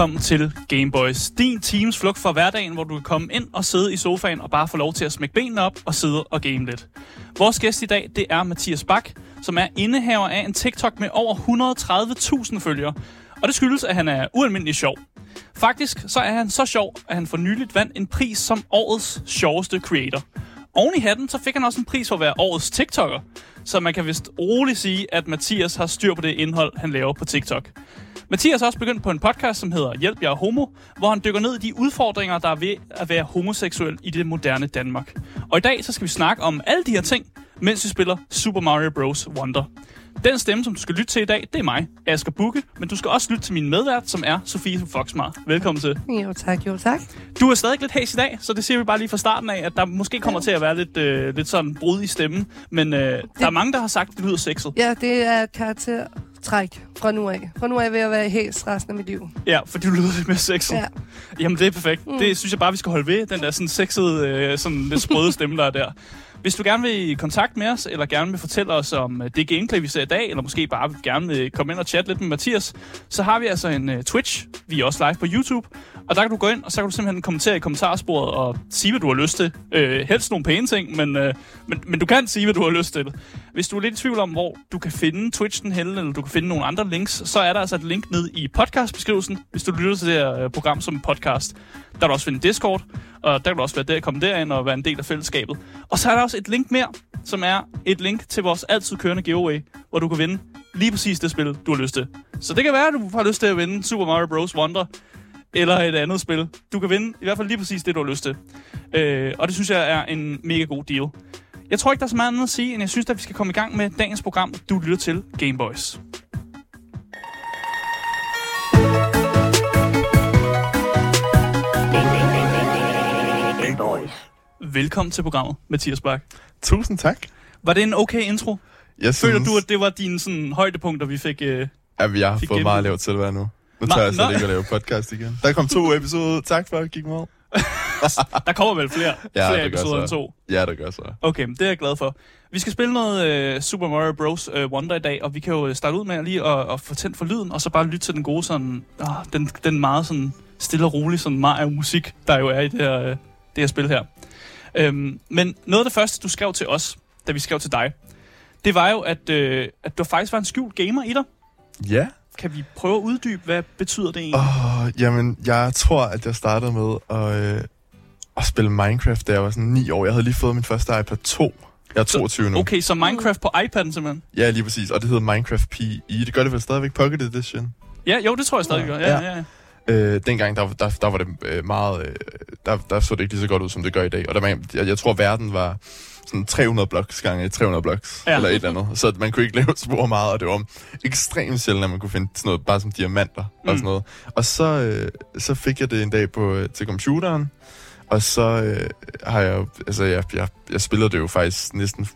Velkommen til Gameboys. Din teams flugt fra hverdagen, hvor du kan komme ind og sidde i sofaen og bare få lov til at smække benene op og sidde og game lidt. Vores gæst i dag, det er Mathias Bak, som er indehaver af en TikTok med over 130.000 følgere. Og det skyldes, at han er ualmindelig sjov. Faktisk så er han så sjov, at han for nyligt vandt en pris som årets sjoveste creator. Oven i hatten, så fik han også en pris for at være årets TikToker. Så man kan vist roligt sige, at Mathias har styr på det indhold, han laver på TikTok. Mathias har også begyndt på en podcast, som hedder Hjælp, jeg er homo, hvor han dykker ned i de udfordringer, der er ved at være homoseksuel i det moderne Danmark. Og i dag så skal vi snakke om alle de her ting, mens vi spiller Super Mario Bros. Wonder. Den stemme, som du skal lytte til i dag, det er mig, Asger Bukke, men du skal også lytte til min medvært, som er Sofie Foxmar. Velkommen til. Jo tak, jo tak. Du er stadig lidt hæs i dag, så det siger vi bare lige fra starten af, at der måske kommer til at være lidt, øh, lidt sådan brud i stemmen. Men øh, det... der er mange, der har sagt, at det lyder sexet. Ja, det er et karaktertræk fra nu af. Fra nu af vil jeg være hæs resten af mit liv. Ja, fordi du lyder lidt mere sexet. Ja. Jamen, det er perfekt. Mm. Det synes jeg bare, vi skal holde ved, den der sådan sexede, øh, sådan lidt sprøde stemme, der er der. Hvis du gerne vil i kontakt med os, eller gerne vil fortælle os om øh, det gameplay, vi ser i dag, eller måske bare gerne vil komme ind og chatte lidt med Mathias, så har vi altså en uh, Twitch. Vi er også live på YouTube. Og der kan du gå ind, og så kan du simpelthen kommentere i kommentarsporet og sige, hvad du har lyst til. Øh, helst nogle pæne ting, men, øh, men, men du kan sige, hvad du har lyst til. Hvis du er lidt i tvivl om, hvor du kan finde Twitchen henne, eller du kan finde nogle andre links, så er der altså et link ned i podcastbeskrivelsen, hvis du lytter til det her øh, program som podcast. Der kan du også finde Discord, og der kan du også være der, komme derind og være en del af fællesskabet. Og så er der også et link mere, som er et link til vores altid kørende giveaway, hvor du kan vinde lige præcis det spil, du har lyst til. Så det kan være, at du har lyst til at vinde Super Mario Bros. Wonder, eller et andet spil. Du kan vinde i hvert fald lige præcis det, du har lyst til. Øh, og det synes jeg er en mega god deal. Jeg tror ikke, der er så meget andet at sige, end jeg synes, at vi skal komme i gang med dagens program. Du lytter til Gameboys. Velkommen til programmet, Mathias Bak. Tusind tak. Var det en okay intro? Jeg Føler synes... du, at det var dine sådan, højdepunkter, vi fik øh, Ja, jeg har fået gennem. meget lavt selvværd nu. Nu tager jeg slet ikke at lave podcast igen. Der kom to episoder. Tak for at kigge med. der kommer vel flere, ja, flere episoder end to? Ja, det gør så. Okay, det er jeg glad for. Vi skal spille noget uh, Super Mario Bros. Uh, Wonder i dag, og vi kan jo starte ud med lige at, at få tændt for lyden, og så bare lytte til den gode sådan, uh, den, den meget sådan stille og rolig sådan Mario-musik, der jo er i det her, uh, det her spil her. Øhm, men noget af det første, du skrev til os, da vi skrev til dig, det var jo, at, øh, at du faktisk var en skjult gamer i dig. Ja. Kan vi prøve at uddybe, hvad betyder det egentlig? Oh, jamen, jeg tror, at jeg startede med at, øh, at spille Minecraft, da jeg var sådan 9 år. Jeg havde lige fået min første iPad 2. Jeg er 22 så, nu. Okay, så Minecraft på iPad'en simpelthen? Ja, lige præcis. Og det hedder Minecraft PE. Det gør det vel stadigvæk Pocket Edition? Ja, jo, det tror jeg stadig ja. gør. Ja, ja. ja. Øh, dengang, der, der, der var det øh, meget... Øh, der, der så det ikke lige så godt ud, som det gør i dag. Og der, jeg, jeg tror, verden var sådan 300 blocks gange 300 blocks, ja. eller et eller andet. Så man kunne ikke lave spor meget, og det var ekstremt sjældent, at man kunne finde sådan noget, bare som diamanter mm. og sådan noget. Og så, øh, så fik jeg det en dag på, øh, til computeren, og så øh, har jeg, altså jeg, jeg, jeg spillede det jo faktisk næsten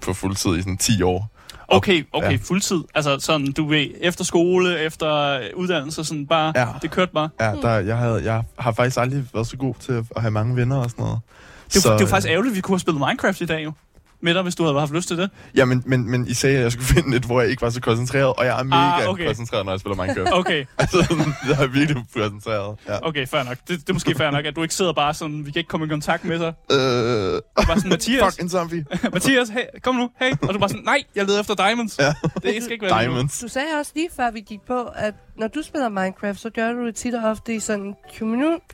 på fuld tid i sådan 10 år. Okay, okay, ja. fuldtid. Altså sådan, du ved, efter skole, efter uddannelse, sådan bare, ja. det kørte bare. Ja, der, jeg, havde, jeg har faktisk aldrig været så god til at have mange venner og sådan noget. Det, så, det er jo faktisk ærgerligt, at vi kunne have spillet Minecraft i dag jo med dig, hvis du havde haft lyst til det. Ja, men, men, men I sagde, at jeg skulle finde et, hvor jeg ikke var så koncentreret, og jeg er mega ah, okay. koncentreret, når jeg spiller Minecraft. okay. altså, jeg er virkelig koncentreret. Ja. Okay, fair nok. Det, det er måske fair nok, at du ikke sidder bare sådan, vi kan ikke komme i kontakt med sig. Øh... Bare sådan, Mathias. Fucking zombie. Mathias, hey, kom nu, hey. Og du bare sådan, nej, jeg leder efter diamonds. Ja. Det skal ikke være Diamonds. Du sagde også lige før vi gik på, at når du spiller Minecraft, så gør du det tit og ofte i sådan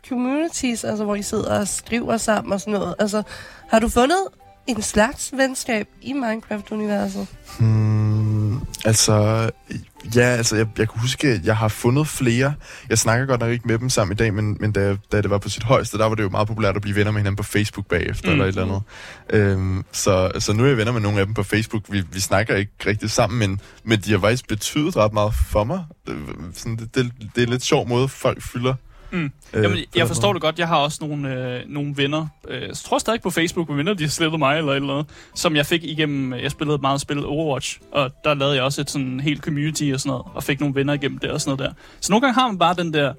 communities, altså hvor I sidder og skriver sammen og sådan noget. Altså, har du fundet en slags venskab i Minecraft-universet? Hmm, altså, ja, altså, jeg, jeg kan huske, at jeg har fundet flere. Jeg snakker godt nok ikke med dem sammen i dag, men, men da, da det var på sit højeste, der var det jo meget populært at blive venner med hinanden på Facebook bagefter, mm. eller et eller andet. Øhm, så, så nu er jeg venner med nogle af dem på Facebook. Vi, vi snakker ikke rigtig sammen, men, men de har faktisk betydet ret meget for mig. Sådan, det, det, det er en lidt sjov måde, folk fylder Mm. Øh, Jamen, jeg forstår det godt. Jeg har også nogle, øh, nogle venner, øh, jeg tror stadig på Facebook, med venner, de har slettet mig eller et eller andet, som jeg fik igennem, jeg spillede meget spil Overwatch, og der lavede jeg også et sådan helt community og sådan noget, og fik nogle venner igennem det og sådan noget der. Så nogle gange har man bare den der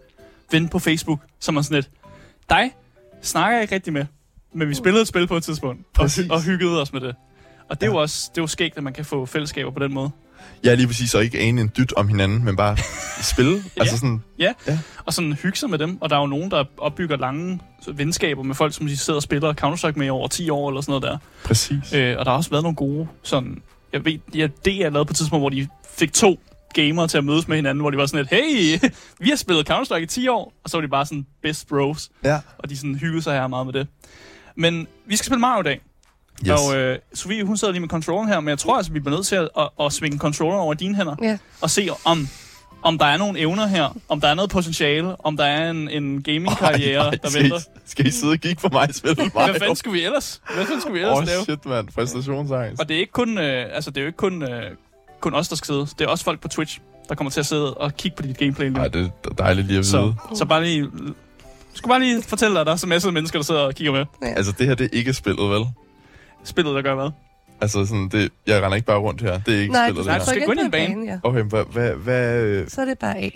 ven på Facebook, som er sådan lidt, dig snakker jeg ikke rigtig med, men vi spillede et spil på et tidspunkt, og, og hyggede os med det. Og det er jo også det er jo skægt, at man kan få fællesskaber på den måde. Ja, lige præcis, og ikke ane en dyt om hinanden, men bare spille. ja. Altså sådan, ja. ja, og sådan hygge sig med dem. Og der er jo nogen, der opbygger lange venskaber med folk, som de sidder og spiller Counter-Strike med i over 10 år eller sådan noget der. Præcis. Øh, og der har også været nogle gode, sådan, jeg ved, ja, det er lavet på et tidspunkt, hvor de fik to gamere til at mødes med hinanden, hvor de var sådan lidt, hey, vi har spillet Counter-Strike i 10 år, og så var de bare sådan best bros. Ja. Og de sådan hyggede sig her meget med det. Men vi skal spille Mario i dag. Yes. Og øh, Sofie, hun sidder lige med controlleren her, men jeg tror altså, vi bliver nødt til at, at, at svinge controlleren over dine hænder. Ja. Og se, om, om der er nogle evner her, om der er noget potentiale, om der er en, en gaming-karriere, der skal venter. I, skal I sidde og kigge på mig spille Mario? Hvad fanden skulle vi ellers? Hvad fanden skulle vi ellers oh, lave? shit, mand. Præstationsangst. Og det er ikke kun, øh, altså, det er jo ikke kun, øh, kun os, der skal sidde. Det er også folk på Twitch, der kommer til at sidde og kigge på dit gameplay. Nej, det er dejligt lige at vide. Så, så bare lige... skulle bare lige fortælle dig, at der er så masser af mennesker, der sidder og kigger med. Ja. Altså, det her, det er ikke spillet, vel? Spillet, der gør hvad? Altså, sådan, det, jeg render ikke bare rundt her. Det er ikke Nej, spillet, du det du skal gå ind i en bane. ja. Okay, hvad... hvad, hvad Så er det bare A.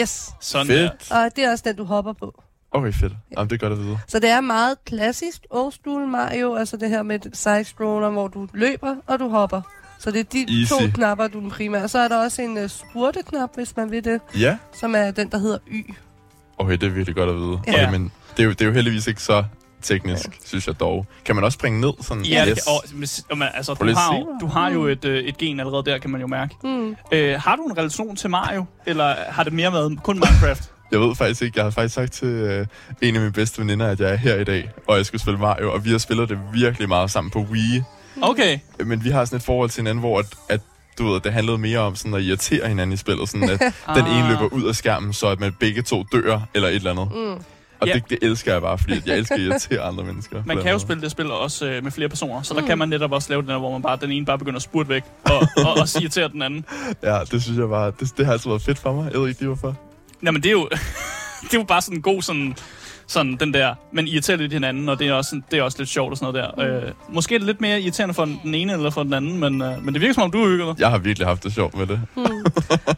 Yes. Sådan fedt. der. Og det er også den, du hopper på. Okay, fedt. Jamen, det er godt at vide. Så det er meget klassisk old school Mario, altså det her med side-scroller, hvor du løber og du hopper. Så det er de Easy. to knapper, du den primære. Så er der også en uh, spurteknap, hvis man vil det, Ja. som er den, der hedder Y. Okay, det er virkelig godt at vide. Ja. Okay, men det er, jo, det er jo heldigvis ikke så teknisk, ja. synes jeg dog. Kan man også springe ned? Sådan, Ja, yes. yes. og, man, altså, Prøv du har, jo, du har jo et, øh, et gen allerede der, kan man jo mærke. Mm. Øh, har du en relation til Mario, eller har det mere været kun Minecraft? Jeg ved faktisk ikke. Jeg har faktisk sagt til øh, en af mine bedste veninder, at jeg er her i dag, og jeg skulle spille Mario, og vi har spillet det virkelig meget sammen på Wii. Okay. Men vi har sådan et forhold til hinanden, hvor at, at du ved, det handlede mere om sådan at irritere hinanden i spillet. Sådan at den Ah. ene løber ud af skærmen, så at man begge to dør, eller et eller andet. Mm. Og Ja. det, det elsker jeg bare, fordi jeg elsker at irritere andre mennesker. Man kan jo spille det spil også øh, med flere personer, så der Mm. kan man netop også lave den der, hvor man bare, den ene bare begynder at spurte væk, og, og, og sige til den anden. Ja, det synes jeg bare, det, det har altid været fedt for mig. Jeg ved ikke, det hvorfor. Jamen det er jo, det er jo bare sådan en god sådan, sådan den der, man irriterer lidt hinanden, og det er også, det er også lidt sjovt og sådan noget der. Øh, måske er det lidt mere irriterende for den ene eller for den anden, men, øh, men det virker som om, du har hygget dig. Jeg har virkelig haft det sjovt med det. Mm.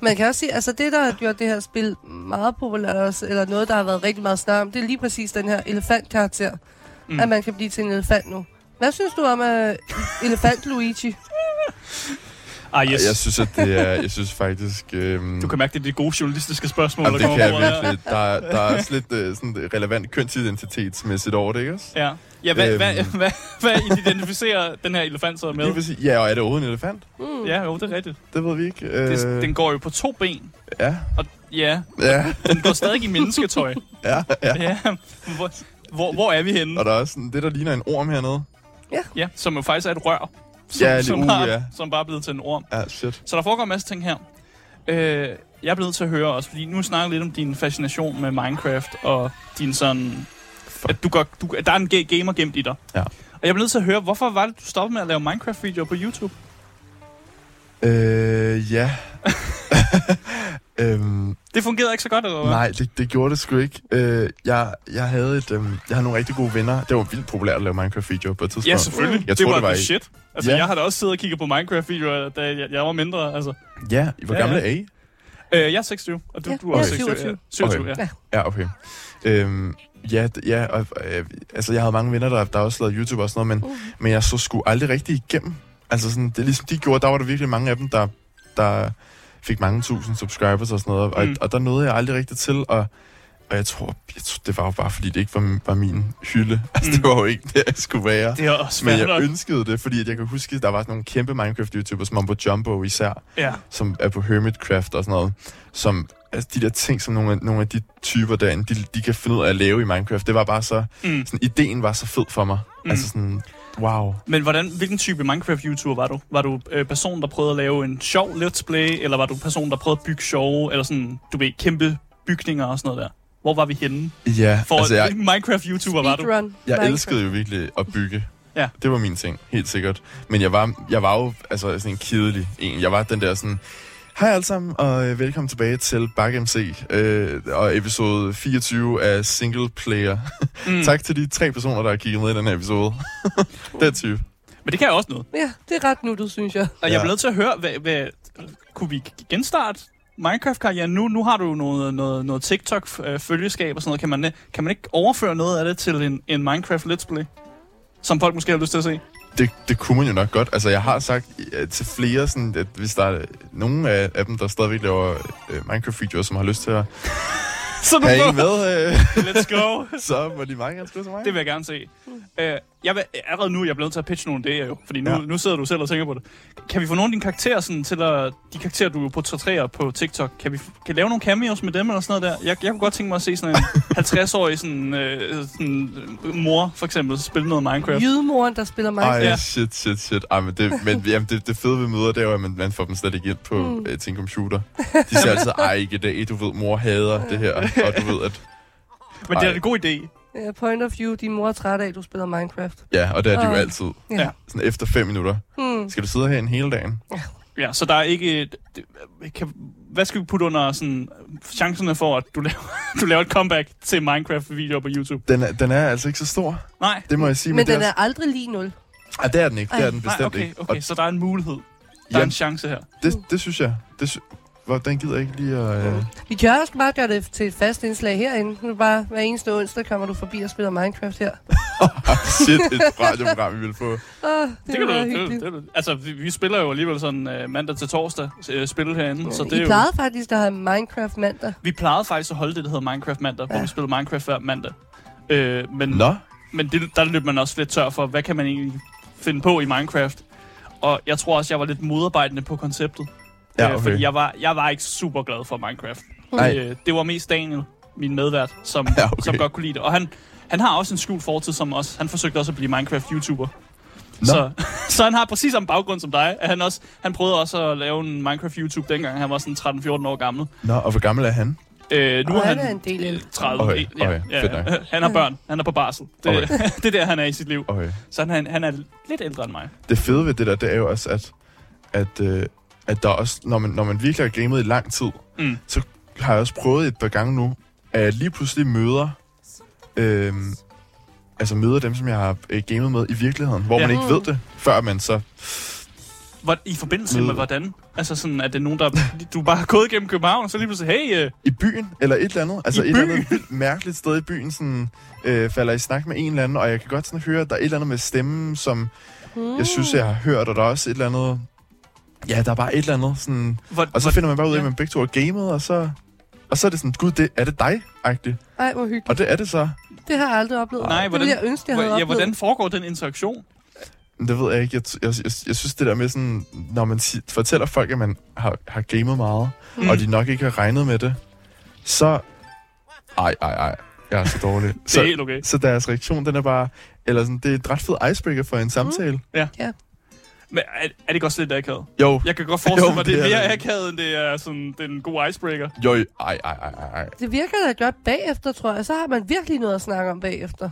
Man kan også sige, altså det, der har gjort det her spil meget populært også, eller noget, der har været rigtig meget snak om, det er lige præcis den her elefantkarakter. Mm. At man kan blive til en elefant nu. Hvad synes du om uh, elefant Luigi? Ah, yes. Jeg synes, at det er, jeg synes faktisk... Øhm, Du kan mærke, det er de gode journalistiske spørgsmål, Jamen, der det kommer kan her. virkelig. Der, er- der er også lidt øh, sådan relevant kønsidentitetsmæssigt over det, ikke også? Ja. Ja, hvad, Øhm. hvad, hvad, hvad identificerer den her elefant så med? Præcis. Ja, og er det overhovedet en elefant? Mm. Ja, jo, det er rigtigt. Det ved vi ikke. Øh, Det, den går jo på to ben, Ja, og ja, ja, den går stadig i mennesketøj. ja, ja. Ja, hvor, hvor, hvor er vi henne? Og der er sådan, det, der ligner en orm hernede. Ja, som jo faktisk er et rør. Som, Ja, lige som, uh, har, ja. som bare er blevet til en orm. Ja, shit. Så der foregår en masse ting her. Øh, jeg er blevet til at høre også, fordi nu snakker lidt om din fascination med Minecraft, og din sådan... At du godt, du, der er en ga- gamer gemt i dig. Ja. Og jeg bliver nødt til at høre, hvorfor var det, du stoppede med at lave Minecraft-videoer på YouTube? Øh, ja. øhm, Det fungerede ikke så godt, eller hvad? nej, det, det gjorde det sgu ikke. Øh, jeg, jeg havde et, øhm, jeg havde nogle rigtig gode venner. Det var vildt populært at lave Minecraft-videoer på et tidspunkt. Ja, selvfølgelig. Jeg det tror, var det var i- shit. Altså, Ja. jeg har da også siddet og kigget på Minecraft-videoer, da jeg, jeg var mindre. Altså. Ja, hvor Ja, gammel ja. er I? Øh, jeg er 26, og du, Ja, du er jeg også er 26. 27. Ja. 27, Okay. ja. Ja, okay. Øhm, ja, ja og, øh, altså jeg havde mange venner, der, der også lavede YouTube og sådan noget, men, Uh. men jeg så sgu aldrig rigtig igennem. Altså sådan, det er ligesom de gjorde, der var der virkelig mange af dem, der, der fik mange tusind subscribers og sådan noget, og, Mm. og der nåede jeg aldrig rigtig til, og, og jeg, tror, jeg tror, det var jo bare, fordi det ikke var, var min hylde. Altså, Mm. det var jo ikke det, jeg skulle være. Det er også Men jeg nok. ønskede det, fordi at jeg kan huske, at der var sådan nogle kæmpe Minecraft-YouTubers, Mumbo Jumbo især, Ja. som er på Hermitcraft og sådan noget, som altså de der ting, som nogle af, nogle af de typer derinde, de, de kan finde ud af at lave i Minecraft, det var bare så, Mm. sådan, ideen var så fed for mig. Mm. Altså sådan, wow. Men hvordan, hvilken type Minecraft-YouTuber var du? Var du øh, person, der prøvede at lave en sjov let's play, eller var du person, der prøvede at bygge sjove, eller sådan, du ved, kæmpe bygninger og sådan noget der? Hvor var vi henne? Ja, For altså jeg, Minecraft-YouTuber var du? Jeg Minecraft. elskede jo virkelig at bygge. Ja. Det var min ting, helt sikkert. Men jeg var, jeg var jo altså, sådan en kedelig en. Jeg var den der sådan, Hej alle sammen, og øh, velkommen tilbage til Bak MC, øh, og episode 24 af Single Player. Mm. Tak til de tre personer, der har kigget med i den her episode. den type. Men det kan jeg også noget. Ja, det er ret nuttet, synes jeg. Og jeg bliver nødt til at høre, hvad, hvad, kunne vi genstarte Minecraft-karrieren nu? Nu har du noget, noget, noget TikTok-følgeskab og sådan noget. Kan man, kan man ikke overføre noget af det til en, en Minecraft Let's Play? Som folk måske har lyst til at se? Det, det kunne man jo nok godt. Altså, jeg har sagt ja, til flere, sådan, at hvis der er nogle af, af dem, der stadigvæk laver øh, Minecraft-videoer, som har lyst til at Så du have en med, øh, Let's go. så må de meget gerne skrive til mig. Det vil jeg gerne se. Uh, jeg vil, allerede nu er jeg blevet nødt til at pitche nogle idéer jo, fordi nu, Ja. nu sidder du selv og tænker på det. Kan vi få nogle af dine karakterer sådan, til at... De karakterer, du portrætterer på TikTok, kan vi kan lave nogle cameos med dem eller sådan noget der? Jeg, jeg kunne godt tænke mig at se sådan en 50-årig sådan, øh, sådan, øh, mor, for eksempel, spille noget Minecraft. Jydemoren, der spiller Minecraft. Ej, Ja. shit, shit, shit. Ej, men det, men, jamen, det, det fede ved møder, det er jo, at man, man får dem slet ikke ind på mm. øh, til en computer. De siger altid, ej, ikke i dag, du ved, mor hader det her, og du ved, at... Men det er en god idé. Ja, point of view, din mor er træt af, at du spiller Minecraft. Ja, og det er de jo altid. Ja. Sådan efter fem minutter. Hmm. Skal du sidde her en hele dagen? Ja, så der er ikke... det- Kan, hvad skal vi putte under sådan, chancerne for, at du laver, du laver et comeback til Minecraft-videoer på YouTube? Den er, den er altså ikke så stor. Nej. Det må jeg sige. Men den det er aldrig lige nul. Ah, det er den ikke. Det er den Nej, bestemt okay, ikke. okay, Og så der er en mulighed. Der er Ja. en chance her. det, det synes jeg. Det sy- Hvordan gider jeg ikke lige at... Øh... Vi kan også bare gøre det til et fast indslag herinde. Nu er bare hver eneste onsdag kommer du forbi og spiller Minecraft her. Shit, et radioprogram, vi vil få. Åh, det, Det, det kan du, det, det, altså, vi, vi spiller jo alligevel sådan uh, mandag til torsdag uh, spil herinde, så det er jo... plejede faktisk at have Minecraft mandag. Vi plejede faktisk at holde det, der hedder Minecraft mandag, ja. hvor Ja. vi spillede Minecraft hver mandag. Uh, men Nå, men det, der løb man også lidt tør for, hvad kan man egentlig finde på i Minecraft? Og jeg tror også, jeg var lidt modarbejdende på konceptet. Ja, Øh, okay. Fordi jeg var, jeg var ikke super glad for Minecraft. Nej. Øh, det var mest Daniel, min medvært, som, Ja, ja, okay. som godt kunne lide det. Og han, han har også en skjult fortid som os. Han forsøgte også at blive Minecraft-YouTuber. Nå. Så, så han har præcis samme baggrund som dig. At han, også, han prøvede også at lave en Minecraft-YouTube dengang han var sådan 13-14 år gammel. Nå, og hvor gammel er han? Øh, nu Og er han han, er en del ældre. 30. Okay, ja, okay, ja, fedt nok. Han har børn. Han er på barsel. Det, okay. det er der, han er i sit liv. Okay. Så han, han er lidt ældre end mig. Det fede ved det der, det er jo også, at, at, øh, at der også, når man, når man virkelig har gamet i lang tid, Mm. så har jeg også prøvet et par gange nu, at jeg lige pludselig møder, øh, altså møder dem, som jeg har øh, gamet med i virkeligheden, hvor Ja. man ikke ved det, før man så... Hvor, I forbindelse med hvordan? Altså sådan, at det er nogen, der... Du bare har gået gennem København, og så lige pludselig, hey, øh, I byen, eller et eller andet. Altså I et eller byen? andet vildt mærkeligt sted i byen, sådan, øh, falder i snak med en eller anden, og jeg kan godt sådan høre, at der er et eller andet med stemmen, som Hmm. jeg synes, jeg har hørt, og der er også et eller andet... Ja, der er bare et eller andet sådan... hvor, Og så hvor, finder man bare ud af, ja. at man begge to er gamet, og så... Og så er det sådan, gud, det, er det dig-agtigt? Ej, hvor hyggeligt. Og det er det så. Det har jeg aldrig oplevet. Nej, det hvordan- ville jeg ønske, jeg havde hvor, ja, oplevet. hvordan foregår den interaktion? Det ved jeg ikke. Jeg, jeg, jeg, jeg synes, det der med sådan... Når man si- fortæller folk, at man har, har gamet meget, Mm. mm. og de nok ikke har regnet med det, så... Ej, ej, ej. Jeg er så dårlig. Det er så, helt okay. så deres reaktion, den er bare... Eller sådan, det er et ret fed icebreaker for en samtale. Men er, er det ikke også lidt akavet? Jo, Jeg kan godt forestille Jo, mig, det er det er mere det. akavet, end det er sådan, det er en god icebreaker. jo, ej, ej, ej, ej, ej. Det virker da godt bagefter, tror jeg. Så har man virkelig noget at snakke om bagefter.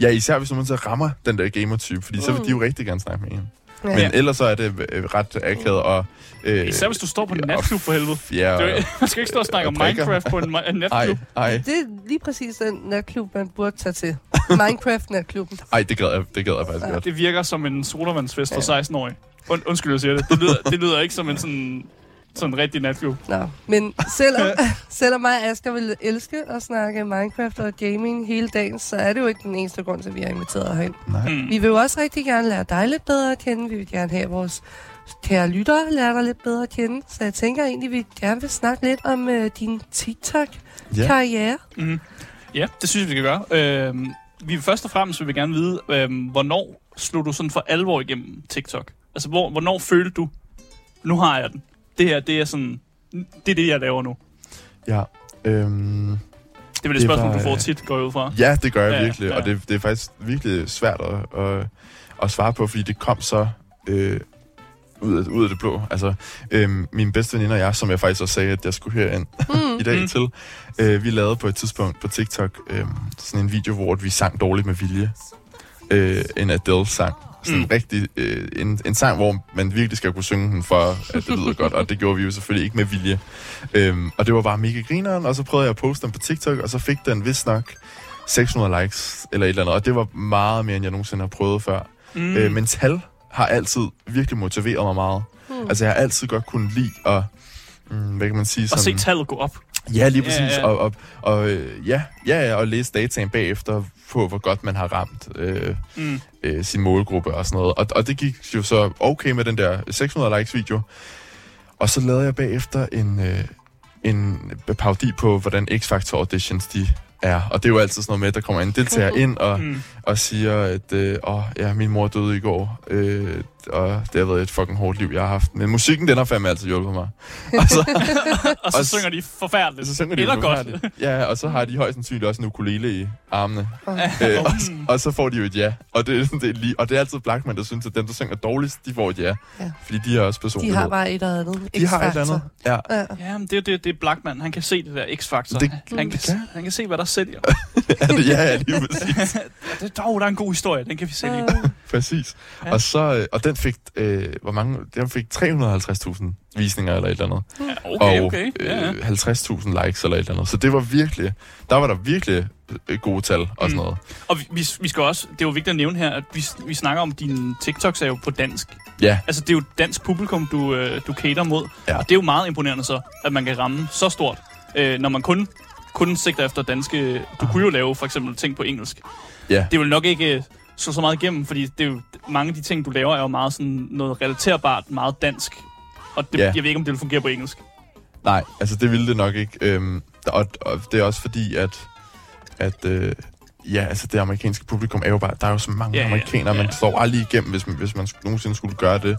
Ja, især hvis man så rammer den der gamer-type, fordi så vil Mm. de jo rigtig gerne snakke med en. Ja. Men ellers så er det øh, ret akavet, og... Øh, Især hvis du står på en natklub for helvede. Ja, jo- Man skal ikke stå og snakke om. Minecraft på en, en ej, natklub. ej, Det er lige præcis den natklub, man burde tage til. Minecraft-natklubben. ej, det gad jeg, det gad jeg faktisk Ja. godt. Det virker som en sodavandsfest for Ja. 16-årige. Und, undskyld, jeg siger det. Det lyder, det lyder ikke som en sådan, sådan en rigtig natklub. Nå, men selvom, selvom mig og Asger vil elske at snakke Minecraft og gaming hele dagen, så er det jo ikke den eneste grund til, at vi har inviteret herind. Nej. Hmm. Vi vil jo også rigtig gerne lære dig lidt bedre at kende. Vi vil gerne have vores kære lyttere lære dig lidt bedre at kende. Så jeg tænker egentlig, at vi gerne vil snakke lidt om øh, din TikTok-karriere. Mm. Ja, det synes jeg, vi kan gøre. Øhm, vi vil først og fremmest vil vi gerne vide, øhm, hvornår slog du sådan for alvor igennem TikTok? Altså, hvor, hvornår følte du, nu har jeg den. Det her, det er sådan, det er det, jeg laver nu. Ja, øhm, Det er vel et Det spørgsmål, var, du får øh, tit, går jeg ud fra. ja, det gør jeg Ja, virkelig, ja. og det, det er faktisk virkelig svært at, at, at svare på, fordi det kom så øh, ud, af, ud af det blå. Altså, øhm, min bedste veninde og jeg, som jeg faktisk også sagde, at jeg skulle herind Mm. i dag Mm. til, øh, vi lavede på et tidspunkt på TikTok øh, sådan en video, hvor vi sang dårligt med vilje. Øh, en Adele-sang. Sådan Mm. en rigtig, øh, en, en sang, hvor man virkelig skal kunne synge den, for at det lyder godt, og det gjorde vi jo selvfølgelig ikke med vilje. Øhm, og det var bare mega grineren, og så prøvede jeg at poste den på TikTok, og så fik den vist nok 600 likes, eller et eller andet, og det var meget mere, end jeg nogensinde har prøvet før. Mm. Øh, men tal har altid virkelig motiveret mig meget. Mm. Altså, jeg har altid godt kunnet lide at, mm, hvad kan man sige, Og se sådan... tallet gå op. Ja, lige præcis. Ja, ja. Og, og, og, ja, ja, og læse dataen bagefter på, hvor godt man har ramt øh, mm. øh, sin målgruppe og sådan noget. Og, og det gik jo så okay med den der 600 likes video. Og så lavede jeg bagefter en, øh, en parodi på, hvordan X-Factor auditions de er. Og det er jo altid sådan noget med, at der kommer en deltager ind og, mm. og siger, at øh, åh, ja, min mor døde i går. Øh, og det har været et fucking hårdt liv, jeg har haft. Men musikken, den har fandme altid hjulpet mig. og så, og så og synger de forfærdeligt. Så synger de Eller godt. Ja, og så har de højst sandsynligt også en ukulele i armene. øh, og, og, så får de jo et ja. Og det, det er lige, og det er altid Blackman, der synes, at dem, der synger dårligst, de får et ja. ja. Fordi de har også personlighed. De har bare et eller andet. De har et eller andet. Ja. ja. men det er det, det er Blackman. Han kan se det der X-Factor. Det, han, kan, kan. han kan se, hvad der sælger. ja, det, ja, lige præcis. det, dog, der er en god historie. Den kan vi sælge. Præcis. Ja. Og, så, øh, og den fik øh, hvor mange, den fik 350.000 visninger eller et eller andet. Ja, okay, okay. Ja, øh, 50.000 likes eller et eller andet. Så det var virkelig, der var der virkelig øh, gode tal og sådan mm. noget. Og vi, vi skal også, det er jo vigtigt at nævne her, at vi, vi snakker om, dine TikToks er jo på dansk. Ja. Altså det er jo dansk publikum, du, øh, du cater mod. Ja. Og det er jo meget imponerende så, at man kan ramme så stort, øh, når man kun, kun sigter efter danske... Du kunne jo lave for eksempel ting på engelsk. Ja. Det vil nok ikke slå så meget igennem, fordi det er jo, mange af de ting, du laver, er jo meget sådan noget relaterbart, meget dansk. Og det, ja. jeg ved ikke, om det vil fungere på engelsk. Nej, altså det ville det nok ikke. Øhm, og, og det er også fordi, at, at øh, ja, altså det amerikanske publikum er jo bare, der er jo så mange ja, amerikanere, ja, ja. man står aldrig igennem, hvis man, hvis man nogensinde skulle gøre det.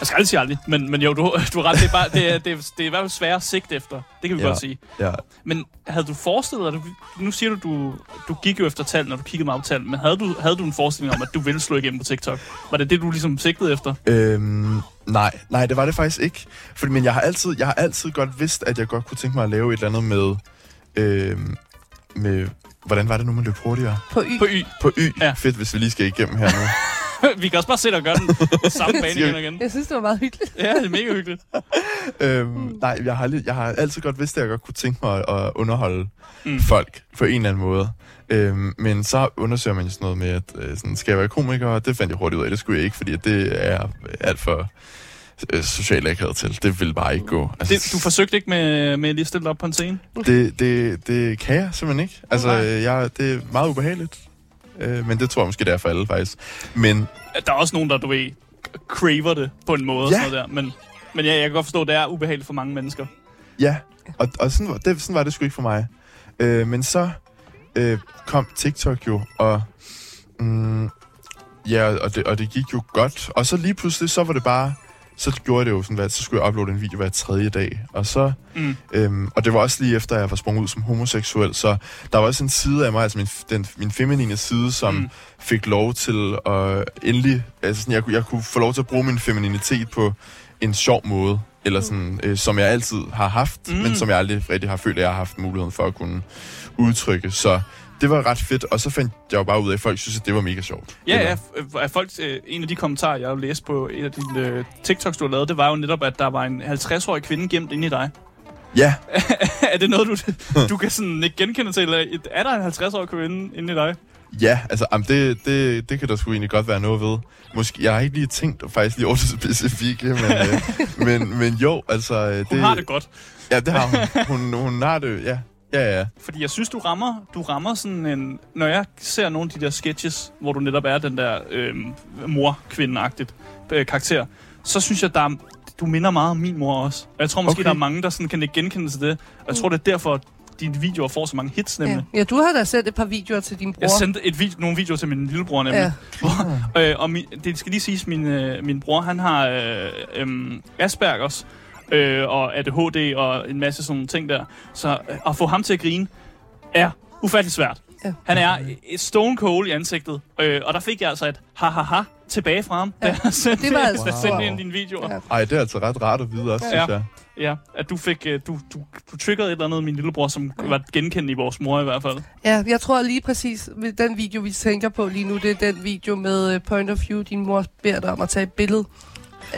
Jeg skal aldrig sige aldrig, men, men jo, du, du ret, det er, bare, det, er, det, er, det er i hvert fald svære sigt efter, det kan vi ja, godt sige. Ja. Men havde du forestillet dig, nu siger du, du, du gik jo efter tal, når du kiggede meget på tal, men havde du, havde du en forestilling om, at du ville slå igennem på TikTok? Var det det, du ligesom sigtede efter? Øhm, nej, nej, det var det faktisk ikke. Fordi, men jeg har, altid, jeg har altid godt vidst, at jeg godt kunne tænke mig at lave et eller andet med, øhm, med Hvordan var det nu, man løb hurtigere? På Y. På Y. På Y. Ja. Fedt, hvis vi lige skal igennem her nu. vi kan også bare sætte og gøre den samme bane igen og igen. Jeg synes, det var meget hyggeligt. ja, det er mega hyggeligt. øhm, mm. Nej, jeg har, jeg har altid godt vidst, at jeg godt kunne tænke mig at, at underholde mm. folk på en eller anden måde. Øhm, men så undersøger man jo sådan noget med, at øh, sådan, skal jeg være komiker? Og det fandt jeg hurtigt ud af. Det skulle jeg ikke, fordi det er alt for socialt akavet til. Det vil bare ikke gå. Altså, det, du forsøgte ikke med, med lige at stille op på en scene? Det, det, det kan jeg simpelthen ikke. Altså, jeg, det er meget ubehageligt. Øh, men det tror jeg måske, det er for alle, faktisk. Men... Der er også nogen, der, du ved, craver det på en måde. Ja. Sådan der. Men, men ja, jeg kan godt forstå, at det er ubehageligt for mange mennesker. Ja, og, og sådan, var, det, sådan var det sgu ikke for mig. Øh, men så øh, kom TikTok jo, og... Mm, ja, og det, og det gik jo godt. Og så lige pludselig, så var det bare så gjorde jeg det jo sådan, at så skulle jeg uploade en video hver tredje dag. Og så, mm. øhm, og det var også lige efter, at jeg var sprunget ud som homoseksuel, så der var også en side af mig, altså min, den, min feminine side, som mm. fik lov til at endelig, altså sådan, jeg, jeg kunne få lov til at bruge min femininitet på en sjov måde, eller mm. sådan, øh, som jeg altid har haft, mm. men som jeg aldrig rigtig har følt, at jeg har haft muligheden for at kunne udtrykke. Så det var ret fedt, og så fandt jeg jo bare ud af, at folk synes, at det var mega sjovt. Ja, ja. At folk, øh, en af de kommentarer, jeg har læst på en af dine øh, TikToks, du har lavet, det var jo netop, at der var en 50-årig kvinde gemt inde i dig. Ja. er det noget, du, du kan sådan ikke genkende til? Eller er der en 50-årig kvinde inde i dig? Ja, altså jamen det, det, det kan der sgu egentlig godt være noget ved. Måske, jeg har ikke lige tænkt faktisk lige over det specifikke, men, øh, men, men jo, altså... Øh, det, hun har det godt. Ja, det har hun. Hun, hun har det, ja. Ja, ja. Fordi jeg synes, du rammer, du rammer sådan en... Når jeg ser nogle af de der sketches, hvor du netop er den der øh, mor-kvinde-agtigt øh, karakter, så synes jeg, der er, du minder meget om min mor også. Og jeg tror måske, okay. der er mange, der sådan kan ikke genkende til det. Og jeg tror, det er derfor, dine videoer får så mange hits, nemlig. Ja, ja du har da sendt et par videoer til din bror. Jeg sendte et vid- nogle videoer til min lillebror, nemlig. Ja. Hvor, øh, og min, det skal lige siges, min, øh, min bror, han har øh, øh, Aspergers, øh, og ADHD og en masse sådan ting der. Så øh, at få ham til at grine er ufattelig svært. Ja. Han er stone cold i ansigtet, øh, og der fik jeg altså et ha-ha-ha tilbage fra ham, ja. da jeg sendte, det var altså, wow. sendte ind dine videoer. Ja. Ej, det er altså ret rart at vide også, ja. synes jeg. Ja, at du fik, øh, du, du, du triggede et eller andet min lillebror, som ja. var genkendt i vores mor i hvert fald. Ja, jeg tror lige præcis, den video, vi tænker på lige nu, det er den video med øh, Point of View, din mor beder dig om at tage et billede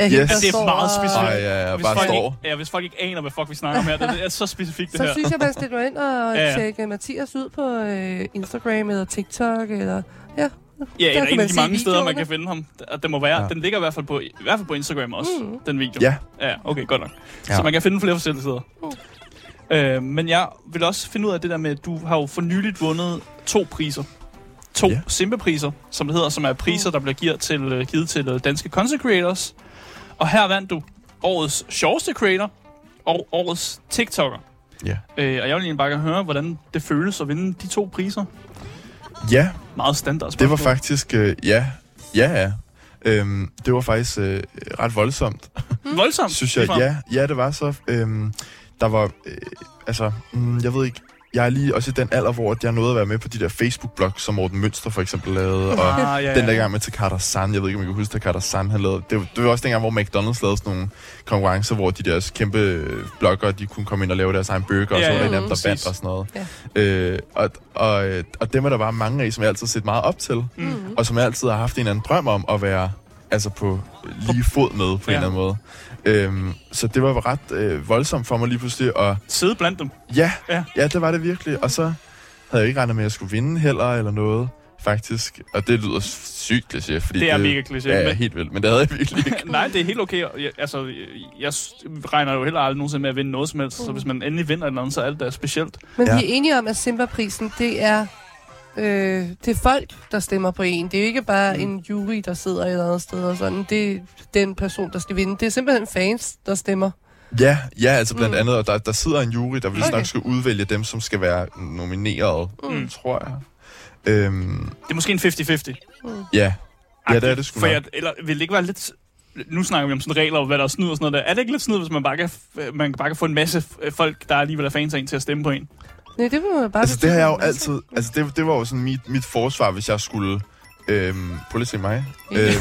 Yes. det er meget specifikt. Ej, ja, ja, hvis, bare folk står. Ikke, ja, hvis folk ikke aner, hvad fuck vi snakker om her, det er så specifikt det så her. Så synes jeg, man skal gå ind og ja. tjekke Mathias ud på øh, Instagram eller TikTok, eller ja, Ja, eller en af de mange steder, man kan finde ham. Det må være, ja. Den ligger i hvert fald på, i hvert fald på Instagram også, mm. den video. Ja. Ja, okay, godt nok. Ja. Så man kan finde flere forskellige steder. Mm. Øh, men jeg vil også finde ud af det der med, at du har jo for nyligt vundet to priser. To Ja. Simpe-priser, som det hedder, som er priser, der bliver givet til, øh, givet til øh, danske content creators. Og her vandt du årets sjoveste creator og årets TikToker. Ja. Øh, og jeg vil egentlig bare gerne høre, hvordan det føles at vinde de to priser. Ja, Meget standard det var spørgsmål. faktisk... Øh, ja, ja, ja. Øhm, det var faktisk øh, ret voldsomt, Voldsomt. synes jeg. Ja, ja, det var så. Øhm, der var... Øh, altså, mm, jeg ved ikke... Jeg er lige også i den alder, hvor jeg nåede at være med på de der Facebook-blogs, som Morten Mønster for eksempel lavede, og Ah, ja, Den der ja. gang med Takata San, jeg ved ikke, om I kan huske Takata San, han lavede. Det, var- det var også dengang, hvor McDonald's lavede sådan nogle konkurrencer, hvor de der kæmpe bloggere, de kunne komme ind og lave deres egen burger, og Ja, så var der ja, dem, der vandt og sådan noget. Ja. Øh, og, og, og dem er der bare mange af, som jeg altid har set meget op til, Mm. og som jeg altid har haft en eller anden drøm om at være altså på lige fod med, på Ja. en eller anden måde. Øhm, så det var ret øh, voldsomt for mig lige pludselig, og Sidde blandt dem. ja, Ja. ja, det var det virkelig. Og så havde jeg ikke regnet med, at jeg skulle vinde heller, eller noget, faktisk. Og det lyder sygt kliché, fordi Det er mega kliché, Ja, men- helt vildt, men det havde jeg virkelig ikke. Nej, det er helt okay. Jeg, altså, jeg, regner jo heller aldrig nogensinde med at vinde noget som helst. Så hvis man endelig vinder et eller andet, så er det da specielt. Men Ja. vi er enige om, at Simba-prisen, det er, øh, det er folk, der stemmer på en. Det er jo ikke bare Mm. mm. en jury, der sidder et eller andet sted og sådan. Det er den person, der skal vinde. Det er simpelthen fans, der stemmer. Ja, ja, altså blandt Mm. andet, og der, der sidder en jury, der vist Okay. nok skal udvælge dem, som skal være nomineret, Mm. tror jeg. Øhm, Det er måske en 50-50. ja. ja, det er det sgu For nok. jeg, eller vil det ikke være lidt... Nu snakker vi om sådan regler, og hvad der er snyd og sådan noget der. Er det ikke lidt snyd, hvis man bare kan, man bare kan få en masse folk, der alligevel er fans af en, til at stemme på en? Nej, det man bare... Altså, det har jeg jo altid... Altså, det, det var jo sådan mit, mit forsvar, hvis jeg skulle... Øhm, prøv lige at se mig. Ja. Øhm,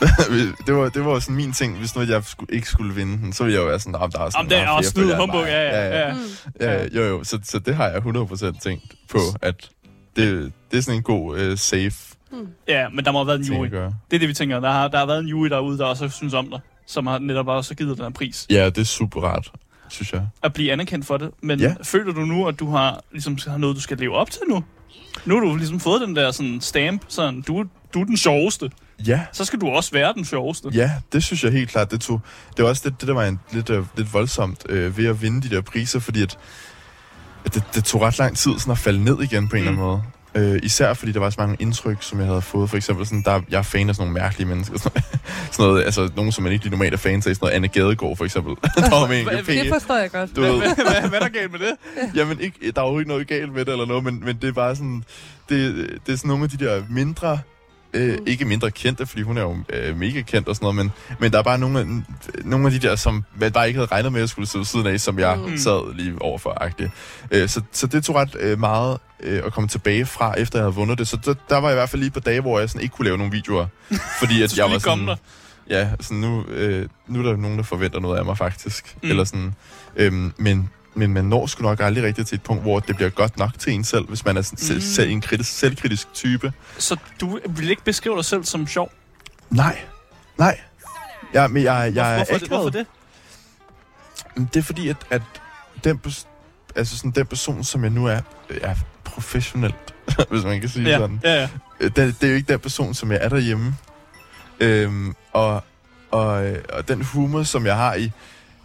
det, var, det var jo sådan min ting, hvis nu jeg skulle, ikke skulle vinde den, så ville jeg jo være sådan, "Nå, der er sådan Jamen, det er også snyd humbug, mig." ja, ja, ja. Mm. ja. Jo, jo, så, så det har jeg 100% tænkt på, at det, det er sådan en god uh, safe Ja, men der må have været en jury. Det er det, vi tænker. Der har, der har været en jury derude, der også synes om dig, som har netop også givet den her pris. Ja, det er super rart, synes jeg. At blive anerkendt for det. Men Ja. føler du nu, at du har, ligesom, har noget, du skal leve op til nu? Nu har du ligesom fået den der sådan, stamp, sådan, du, du er den sjoveste. Ja, Så skal du også være den sjoveste. Ja, det synes jeg helt klart, det tog. Det var også det, det der var en, lidt, øh, lidt voldsomt øh, ved at vinde de der priser, fordi at, at det, det tog ret lang tid sådan at falde ned igen på en Mm. eller anden måde. Øh, især fordi der var så mange indtryk, som jeg havde fået. For eksempel sådan, der, jeg er fan af sådan nogle mærkelige mennesker. Sådan, sådan noget, altså nogen, som man ikke lige normalt er fan af. Sådan noget Anne Gadegaard, for eksempel. der var med en Hvad- GP. Det forstår jeg godt. Du ved, Hvad, hvad, hvad er der galt med det? Jamen, ikke, der er jo ikke noget galt med det eller noget, men, men det er bare sådan, det, det er sådan nogle af de der mindre, øh, Mm. ikke mindre kendte, fordi hun er jo øh, mega kendt og sådan noget, men, men der er bare nogle af, nogle af de der, som man bare ikke havde regnet med, at jeg skulle sidde siden af, som jeg Mm. sad lige overfor. Øh, så, så det tog ret øh, meget øh, at komme tilbage fra, efter jeg havde vundet det. Så der, der var i hvert fald lige på dage, hvor jeg sådan ikke kunne lave nogle videoer, fordi at Så jeg var sådan... Ja, sådan nu, øh, nu er der nogen, der forventer noget af mig faktisk. Mm. Eller sådan, øhm, men, men man når sgu nok aldrig rigtigt til et punkt, hvor det bliver godt nok til en selv, hvis man er sådan, Mm. selv, selv en kritisk, selvkritisk type. Så du vil ikke beskrive dig selv som sjov? Nej, nej. Ja, men jeg, jeg er hvorfor, det, hvorfor det? Det er fordi, at, at den, altså sådan, den person, som jeg nu er, er professionelt, hvis man kan sige Ja, sådan. ja, ja. Øh, Det, det er jo ikke den person, som jeg er derhjemme. Øhm, og, og, øh, og den humor, som jeg har i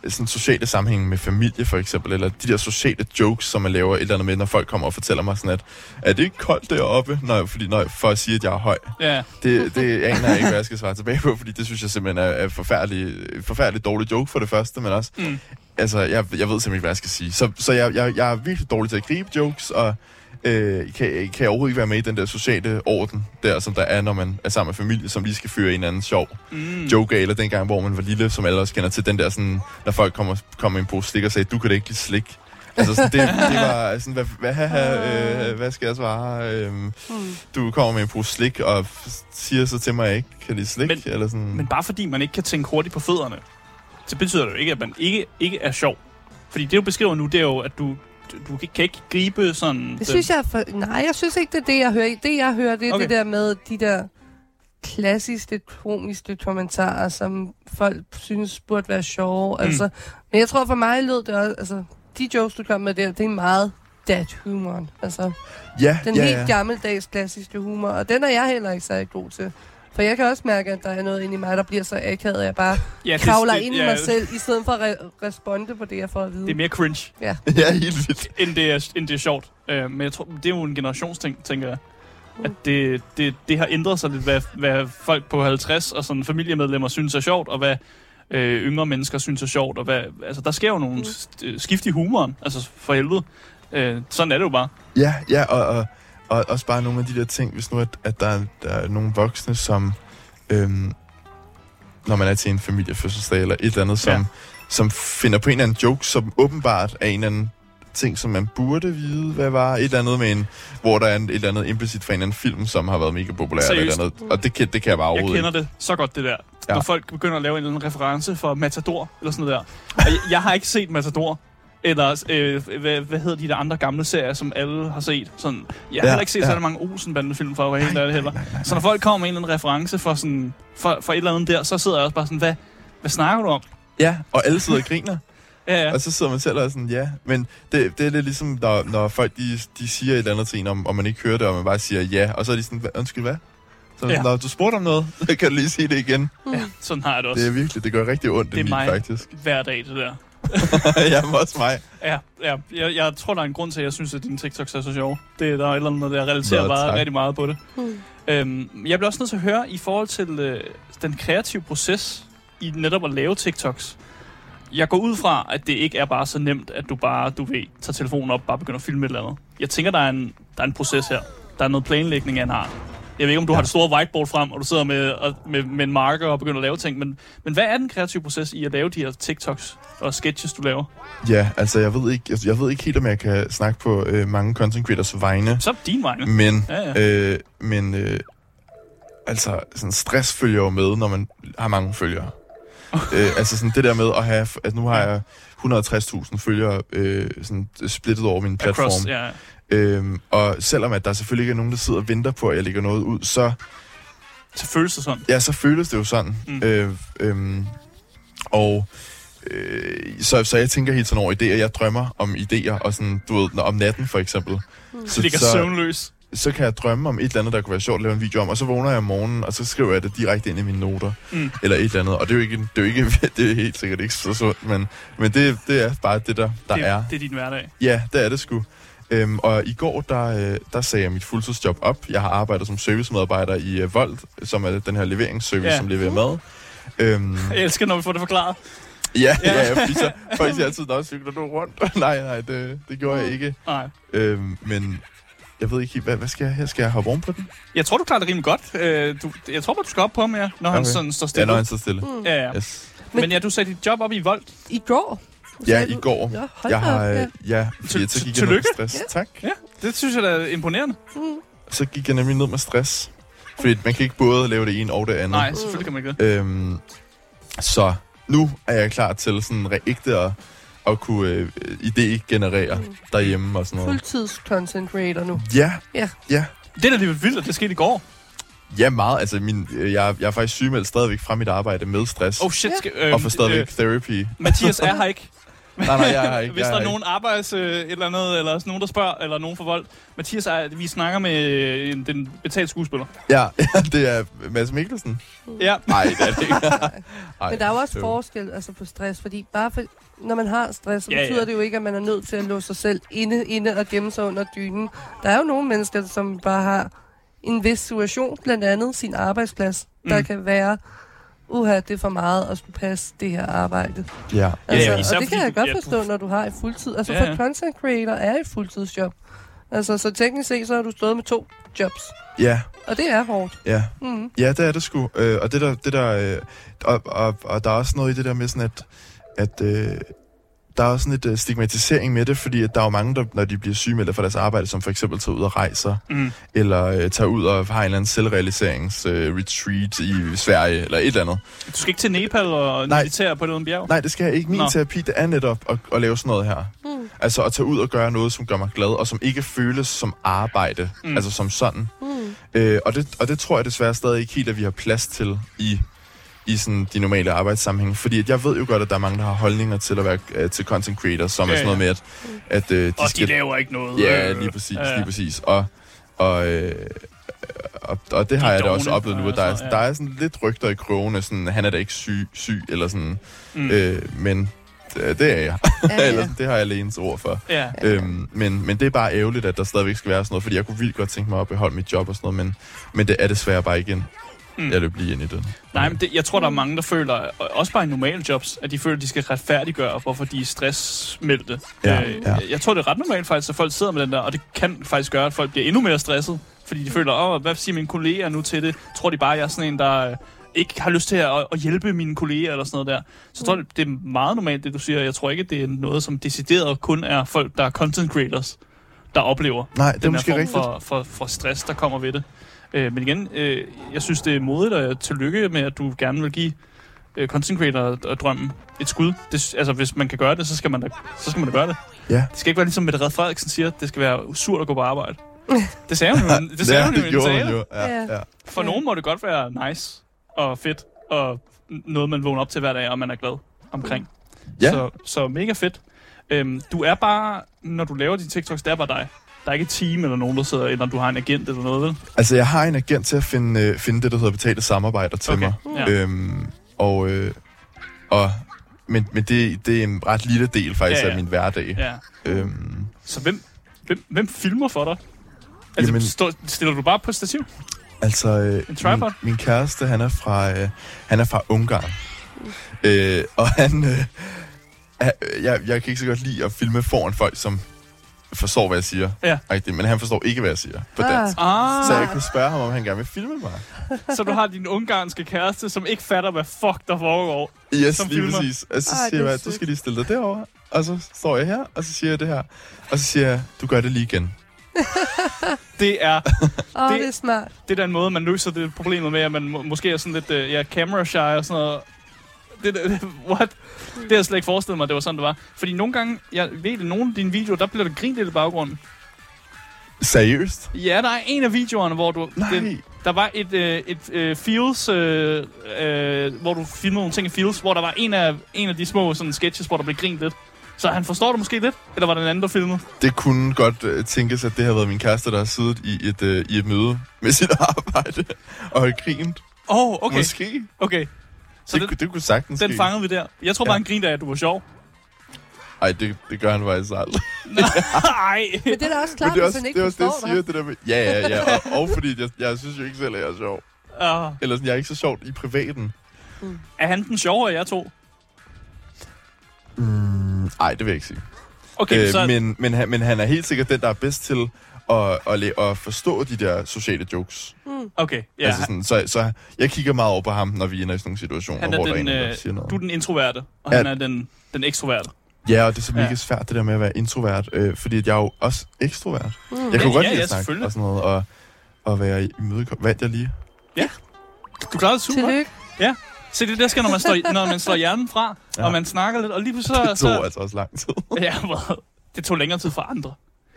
sådan sociale sammenhæng med familie for eksempel, eller de der sociale jokes, som man laver et eller andet med, når folk kommer og fortæller mig sådan, at er det ikke koldt deroppe? Når, fordi, når, for at sige, at jeg er høj. ja. Det, det aner jeg ikke, hvad jeg skal svare tilbage på, fordi det synes jeg simpelthen er, er forfærdelig, forfærdelig dårlig joke for det første, men også, Mm. altså, jeg, jeg ved simpelthen ikke, hvad jeg skal sige. Så, så jeg, jeg, jeg er virkelig dårlig til at gribe jokes, og øh, kan, kan overhovedet ikke være med i den der sociale orden, der som der er, når man er sammen med familie, som lige skal føre en anden sjov Mm. joke eller dengang, hvor man var lille, som alle også kender til, den der sådan, når folk kommer, kommer en pose slik og sagde, du kan da ikke lide slik. Altså sådan, det, det var sådan, hvad, hvad, hvad, øh, hvad skal jeg svare? Mm. du kommer med en pose slik og siger så til mig, at jeg ikke kan lide slik, Men- eller sådan. Men bare fordi man ikke kan tænke hurtigt på fødderne, så betyder det jo ikke, at man ikke, ikke er sjov. Fordi det, du beskriver nu, det er jo, at du, du, kan ikke gribe sådan... Det synes jeg for... Nej, jeg synes ikke, det er det, jeg hører. Det, jeg hører, det er Okay. det der med de der klassiske, komiske kommentarer, som folk synes burde være sjove. Mm. Altså, men jeg tror for mig lød det også... Altså, de jokes, du kom med der, det er meget dad humor. Altså, ja, den ja, helt ja. gammeldags klassiske humor, og den er jeg heller ikke særlig god til. For jeg kan også mærke, at der er noget inde i mig, der bliver så akavet, at jeg bare ja, det, kravler det, ind i ja, mig selv, i stedet for at re- responde på det, jeg får at vide. Det er mere cringe. Ja, ja helt vildt. End det er, end det er sjovt. Uh, men jeg tror, det er jo en generationsting, tænker jeg. At det, det, det har ændret sig lidt, hvad, hvad folk på 50 og sådan familiemedlemmer synes er sjovt, og hvad øh, yngre mennesker synes er sjovt. Og hvad, altså, der sker jo nogle mm. skift i humoren, altså for helvede. Øh, sådan er det jo bare. Ja, ja, og, og, og også bare nogle af de der ting, hvis nu at, at der, der er nogle voksne, som øhm, når man er til en familiefødselsdag eller et eller andet, som, ja. som finder på en eller anden joke, som åbenbart er en eller anden ting, som man burde vide, hvad var. Et eller andet med en, hvor der er en, et eller andet implicit fra en eller anden film, som har været mega populær. Eller et eller andet, og det, det kan jeg bare overhovedet Jeg kender det så godt, det der. Ja. Når folk begynder at lave en eller anden reference for Matador, eller sådan noget der. jeg, jeg har ikke set Matador, eller øh, hvad, hvad hedder de der andre gamle serier, som alle har set? Sådan, jeg har ja, heller ikke set ja. så mange Olsen-bandefilm for at være helt ærlig heller. Nej, nej, nej, så når folk kommer med en eller anden reference for, sådan, for, for et eller andet der, så sidder jeg også bare sådan, hvad, hvad snakker du om? Ja, og alle sidder og griner. ja, ja. Og så sidder man selv og sådan, ja. Men det, det er lidt ligesom, når, når folk de, de siger et eller andet til en, om, om man ikke hører det, og man bare siger ja, og så er de sådan, undskyld, hvad? Så ja. når du spurgte om noget, så kan du lige sige det igen. Ja, sådan har jeg det også. Det er virkelig, det gør rigtig ondt det er mig, faktisk. hver dag, det der. Jamen også mig. Ja, ja jeg, jeg tror, der er en grund til, at jeg synes, at dine TikToks er så sjove. Det, der er et eller andet, der relaterer Nå, bare rigtig meget på det. Mm. Øhm, jeg bliver også nødt til at høre, i forhold til øh, den kreative proces i netop at lave TikToks. Jeg går ud fra, at det ikke er bare så nemt, at du bare, du ved, tager telefonen op og bare begynder at filme et eller andet. Jeg tænker, der er en, der er en proces her. Der er noget planlægning af en art. Jeg ved ikke, om du ja. har det store whiteboard frem, og du sidder med, med, med en marker og begynder at lave ting, men, men hvad er den kreative proces i at lave de her TikToks og sketches, du laver? Ja, altså jeg ved ikke, jeg, jeg ved ikke helt, om jeg kan snakke på øh, mange content creators vegne. Så din vegne. Men, ja, ja. Øh, men øh, altså, sådan stress følger jo med, når man har mange følgere. øh, altså sådan det der med at have, at nu har jeg 160.000 følgere øh, sådan splittet over min platform. Across, ja. Øhm, og selvom at der selvfølgelig ikke er nogen, der sidder og venter på, at jeg lægger noget ud, så... Så føles det sådan? Ja, så føles det jo sådan. Mm. Øh, øh, og øh, så, så jeg tænker helt sådan over idéer. Jeg drømmer om idéer, og sådan, du ved, om natten for eksempel. Mm. Så, så ligger søvnløs? så kan jeg drømme om et eller andet, der kunne være sjovt at lave en video om, og så vågner jeg om morgenen, og så skriver jeg det direkte ind i mine noter, mm. eller et eller andet. Og det er jo ikke, det er jo ikke, det er helt sikkert ikke så sundt, men, men det, det er bare det, der, der det, er. Det er din hverdag? Ja, det er det sgu. Øhm, og i går, der, øh, der sagde jeg mit fuldtidsjob op. Jeg har arbejdet som servicemedarbejder i uh, Volt, som er den her leveringsservice, ja. som leverer mad. Øhm, jeg elsker, når vi får det forklaret. Ja, ja, ja fordi så folk siger altid, at cykler du rundt. nej, nej, det, det gjorde jeg ikke. Nej. Øhm, men jeg ved ikke, hvad, hvad skal jeg her? Skal jeg hoppe oven på den? Jeg tror, du klarer det rimelig godt. Øh, du, jeg tror bare, du skal op på ham, ja, når okay. han sådan står stille. Ja, når han står stille. Mm. Ja, ja. Yes. Men, men ja, du sagde dit job op i Volt. I går. Ja, i går. Ja, jeg har, ja. ja fordi så gik jeg ned med stress. Ja. Tak. Ja, det synes jeg er imponerende. Mm. Så gik jeg nemlig ned med stress. Fordi man kan ikke både lave det ene og det andet. Nej, selvfølgelig kan man ikke det. Øhm, så nu er jeg klar til sådan ægte at, at kunne øh, idé-generere mm. derhjemme og sådan noget. Fuldtids content creator nu. Ja, ja. ja. Det er da lidt vildt, at det skete i går. Ja, meget. Altså, min, øh, jeg, jeg er faktisk sygemeldt stadigvæk fra mit arbejde med stress. Oh shit. Skal, øh, og får stadigvæk øh, therapy. Mathias er her ikke. Nej, nej, jeg har ikke. Hvis der er nogen arbejds øh, et eller andet, eller nogen, der spørger, eller nogen for vold. Mathias, er, vi snakker med øh, den betalte skuespiller. Ja, det er Mads Mikkelsen. Ja. Nej, det er det ikke. Ej, Men der er jo også så. forskel altså, på stress, fordi bare for, når man har stress, så ja, betyder ja. det jo ikke, at man er nødt til at låse sig selv inde, inde og gemme sig under dynen. Der er jo nogle mennesker, som bare har en vis situation, blandt andet sin arbejdsplads, mm. der kan være uha, det er for meget at skulle passe det her arbejde. Ja. Altså, ja, ja og det kan jeg godt forstå, når du har et fuldtid. Altså ja, ja. for content creator er et fuldtidsjob. Altså, så teknisk set, så har du stået med to jobs. Ja. Og det er hårdt. Ja, mm. ja det er det sgu. Øh, og det der, det der øh, og, og, og der er også noget i det der med sådan, at, at øh, der er også sådan et uh, stigmatisering med det, fordi at der er jo mange, der, når de bliver sygemeldte fra deres arbejde, som for eksempel tager ud og rejser, mm. eller uh, tager ud og har en eller anden selvrealiserings-retreat uh, i Sverige, eller et eller andet. Du skal ikke til Nepal og meditere på det bjerg? Nej, det skal jeg ikke. Min Nå. terapi, det er netop at, at lave sådan noget her. Mm. Altså at tage ud og gøre noget, som gør mig glad, og som ikke føles som arbejde, mm. altså som sådan. Mm. Uh, og, det, og det tror jeg desværre stadig ikke helt, at vi har plads til i i sådan de normale arbejdssammenhæng. Fordi at jeg ved jo godt, at der er mange, der har holdninger til at være uh, til content creators, som ja, er sådan noget med, at, at uh, de og skal... de laver ikke noget. Ja, lige præcis, ja, lige præcis. Og, og, uh, og, og det har De jeg da også oplevet nu, at der er, ja. der er sådan lidt rygter i krogene, sådan, han er da ikke syg, syg eller sådan, Mm. øh, men det, det er jeg. Ja, eller ja. sådan, det har jeg alene ord for. Ja. Øhm, men, men det er bare ærgerligt, at der stadigvæk skal være sådan noget, fordi jeg kunne vildt godt tænke mig at beholde mit job og sådan noget, men, men det er desværre bare ikke ind. Mm. Jeg løb lige ind i det. Nej, men det, jeg tror, der er mange, der føler, og også bare i normale jobs, at de føler, at de skal retfærdiggøre, hvorfor de er stressmeldte. Ja, øh, ja. Jeg, tror, det er ret normalt faktisk, at folk sidder med den der, og det kan faktisk gøre, at folk bliver endnu mere stresset. Fordi de føler, åh, hvad siger mine kolleger nu til det? Tror de bare, at jeg er sådan en, der øh, ikke har lyst til at, at hjælpe mine kolleger eller sådan noget der. Så jeg tror, det, det er meget normalt, det du siger. Jeg tror ikke, det er noget, som decideret kun er folk, der er content creators, der oplever Nej, det er den måske her form rigtigt. for, for, for stress, der kommer ved det. Øh, men igen, øh, jeg synes, det er modigt, og tillykke med, at du gerne vil give øh, content creator-drømmen et skud. Det, altså, hvis man kan gøre det, så skal man da, så skal man da gøre det. Ja. Det skal ikke være ligesom Mette Red Frederiksen siger, det skal være surt at gå på arbejde. Det sagde hun jo, det sagde ja, hun jo det gjorde hun tale. jo. Ja, Ja. ja. For nogen må det godt være nice og fedt, og noget, man vågner op til hver dag, og man er glad omkring. Ja. Så, så mega fedt. Øhm, du er bare, når du laver dine TikToks, det er bare dig. Der er ikke et team eller nogen, der sidder, eller du har en agent eller noget, vel? Altså, jeg har en agent til at finde, øh, finde det, der hedder betalte samarbejder til Okay, mig. ja. Øhm, og, øh, og, men, men det, det er en ret lille del faktisk Ja, ja. af min hverdag. Ja. Øhm, Så hvem, hvem, hvem filmer for dig? Altså, Jamen- stå, stiller du bare på stativ? altså, øh, min, min kæreste, han er fra, øh, han er fra Ungarn. Øh, og han, øh, jeg, jeg kan ikke så godt lide at filme foran folk, som forstår, hvad jeg siger. Ja. Rigtigt, men han forstår ikke, hvad jeg siger på Ah. dansk. Ah, Så jeg kunne spørge ham, om han gerne vil filme mig. så du har din ungarske kæreste, som ikke fatter, hvad fuck der foregår. Yes, Som lige filmer. præcis. Og så Ej, siger det er jeg, du skal lige stille dig derover. Og så står jeg her, og så siger jeg det her. Og så siger jeg, du gør det lige igen. Det er, oh, Det- det er smart. det er den måde, man løser det problemet med, at man må, måske er sådan lidt uh, ja, camera shy og sådan noget. Det, det, what? Det har jeg slet ikke forestillet mig, det var sådan, det var. Fordi nogle gange, jeg ved det, nogle af dine videoer, der bliver der grint lidt i baggrunden. Seriøst? Ja, der er en af videoerne, hvor du... Nej. Den, der var et, øh, et øh, Fields, øh, øh, hvor du filmede nogle ting i Fields, hvor der var en af, en af de små sådan, sketches, hvor der blev grint lidt. Så han forstår det måske lidt? Eller var det en anden, der filmede? Det kunne godt uh, tænkes, at det har været min kæreste, der har siddet i et, uh, i et møde med sit arbejde og har grint. Åh, oh, okay. Måske. okay. Så det, den, kunne- det kunne sagtens den ske. fangede vi der. Jeg tror bare, Ja. han grinte af, at du var sjov. Ej, det, det gør han faktisk aldrig. Nej. Men det er da også klart, det hvis også han det, ikke er også det, forstår siger, dig. det der med... Ja, ja, ja. Og, og fordi jeg, jeg synes jo ikke selv, at jeg er sjov. Uh, Eller sådan, jeg er ikke så sjovt i privaten. er han den sjovere af jer to? Mm, ej, det vil jeg ikke sige. Okay, Øh, så... men, men, han, men han er helt sikkert den, der er bedst til at, at, læ- at forstå de der sociale jokes. Okay, Ja, ja. altså sådan, så, så jeg kigger meget over på ham, når vi ender i sådan nogle situationer, han er hvor der er den, en, der siger noget. du er den introverte, og Ja. han er den, den ekstroverte. Ja, og det er så mega Ja. svært, det der med at være introvert, øh, fordi at jeg er jo også ekstrovert. Mm. Jeg Ja, kunne godt ja, lide ja, at snakke og sådan noget, og, og være i imødekom. Vandt jeg lige? Du klarede det super. Tillykke. Se, det er det, der sker, når man slår, når man slår hjernen fra, ja. Ja. og man snakker lidt, og lige pludselig så... Det tog så altså også lang tid. ja, det tog længere tid for andre.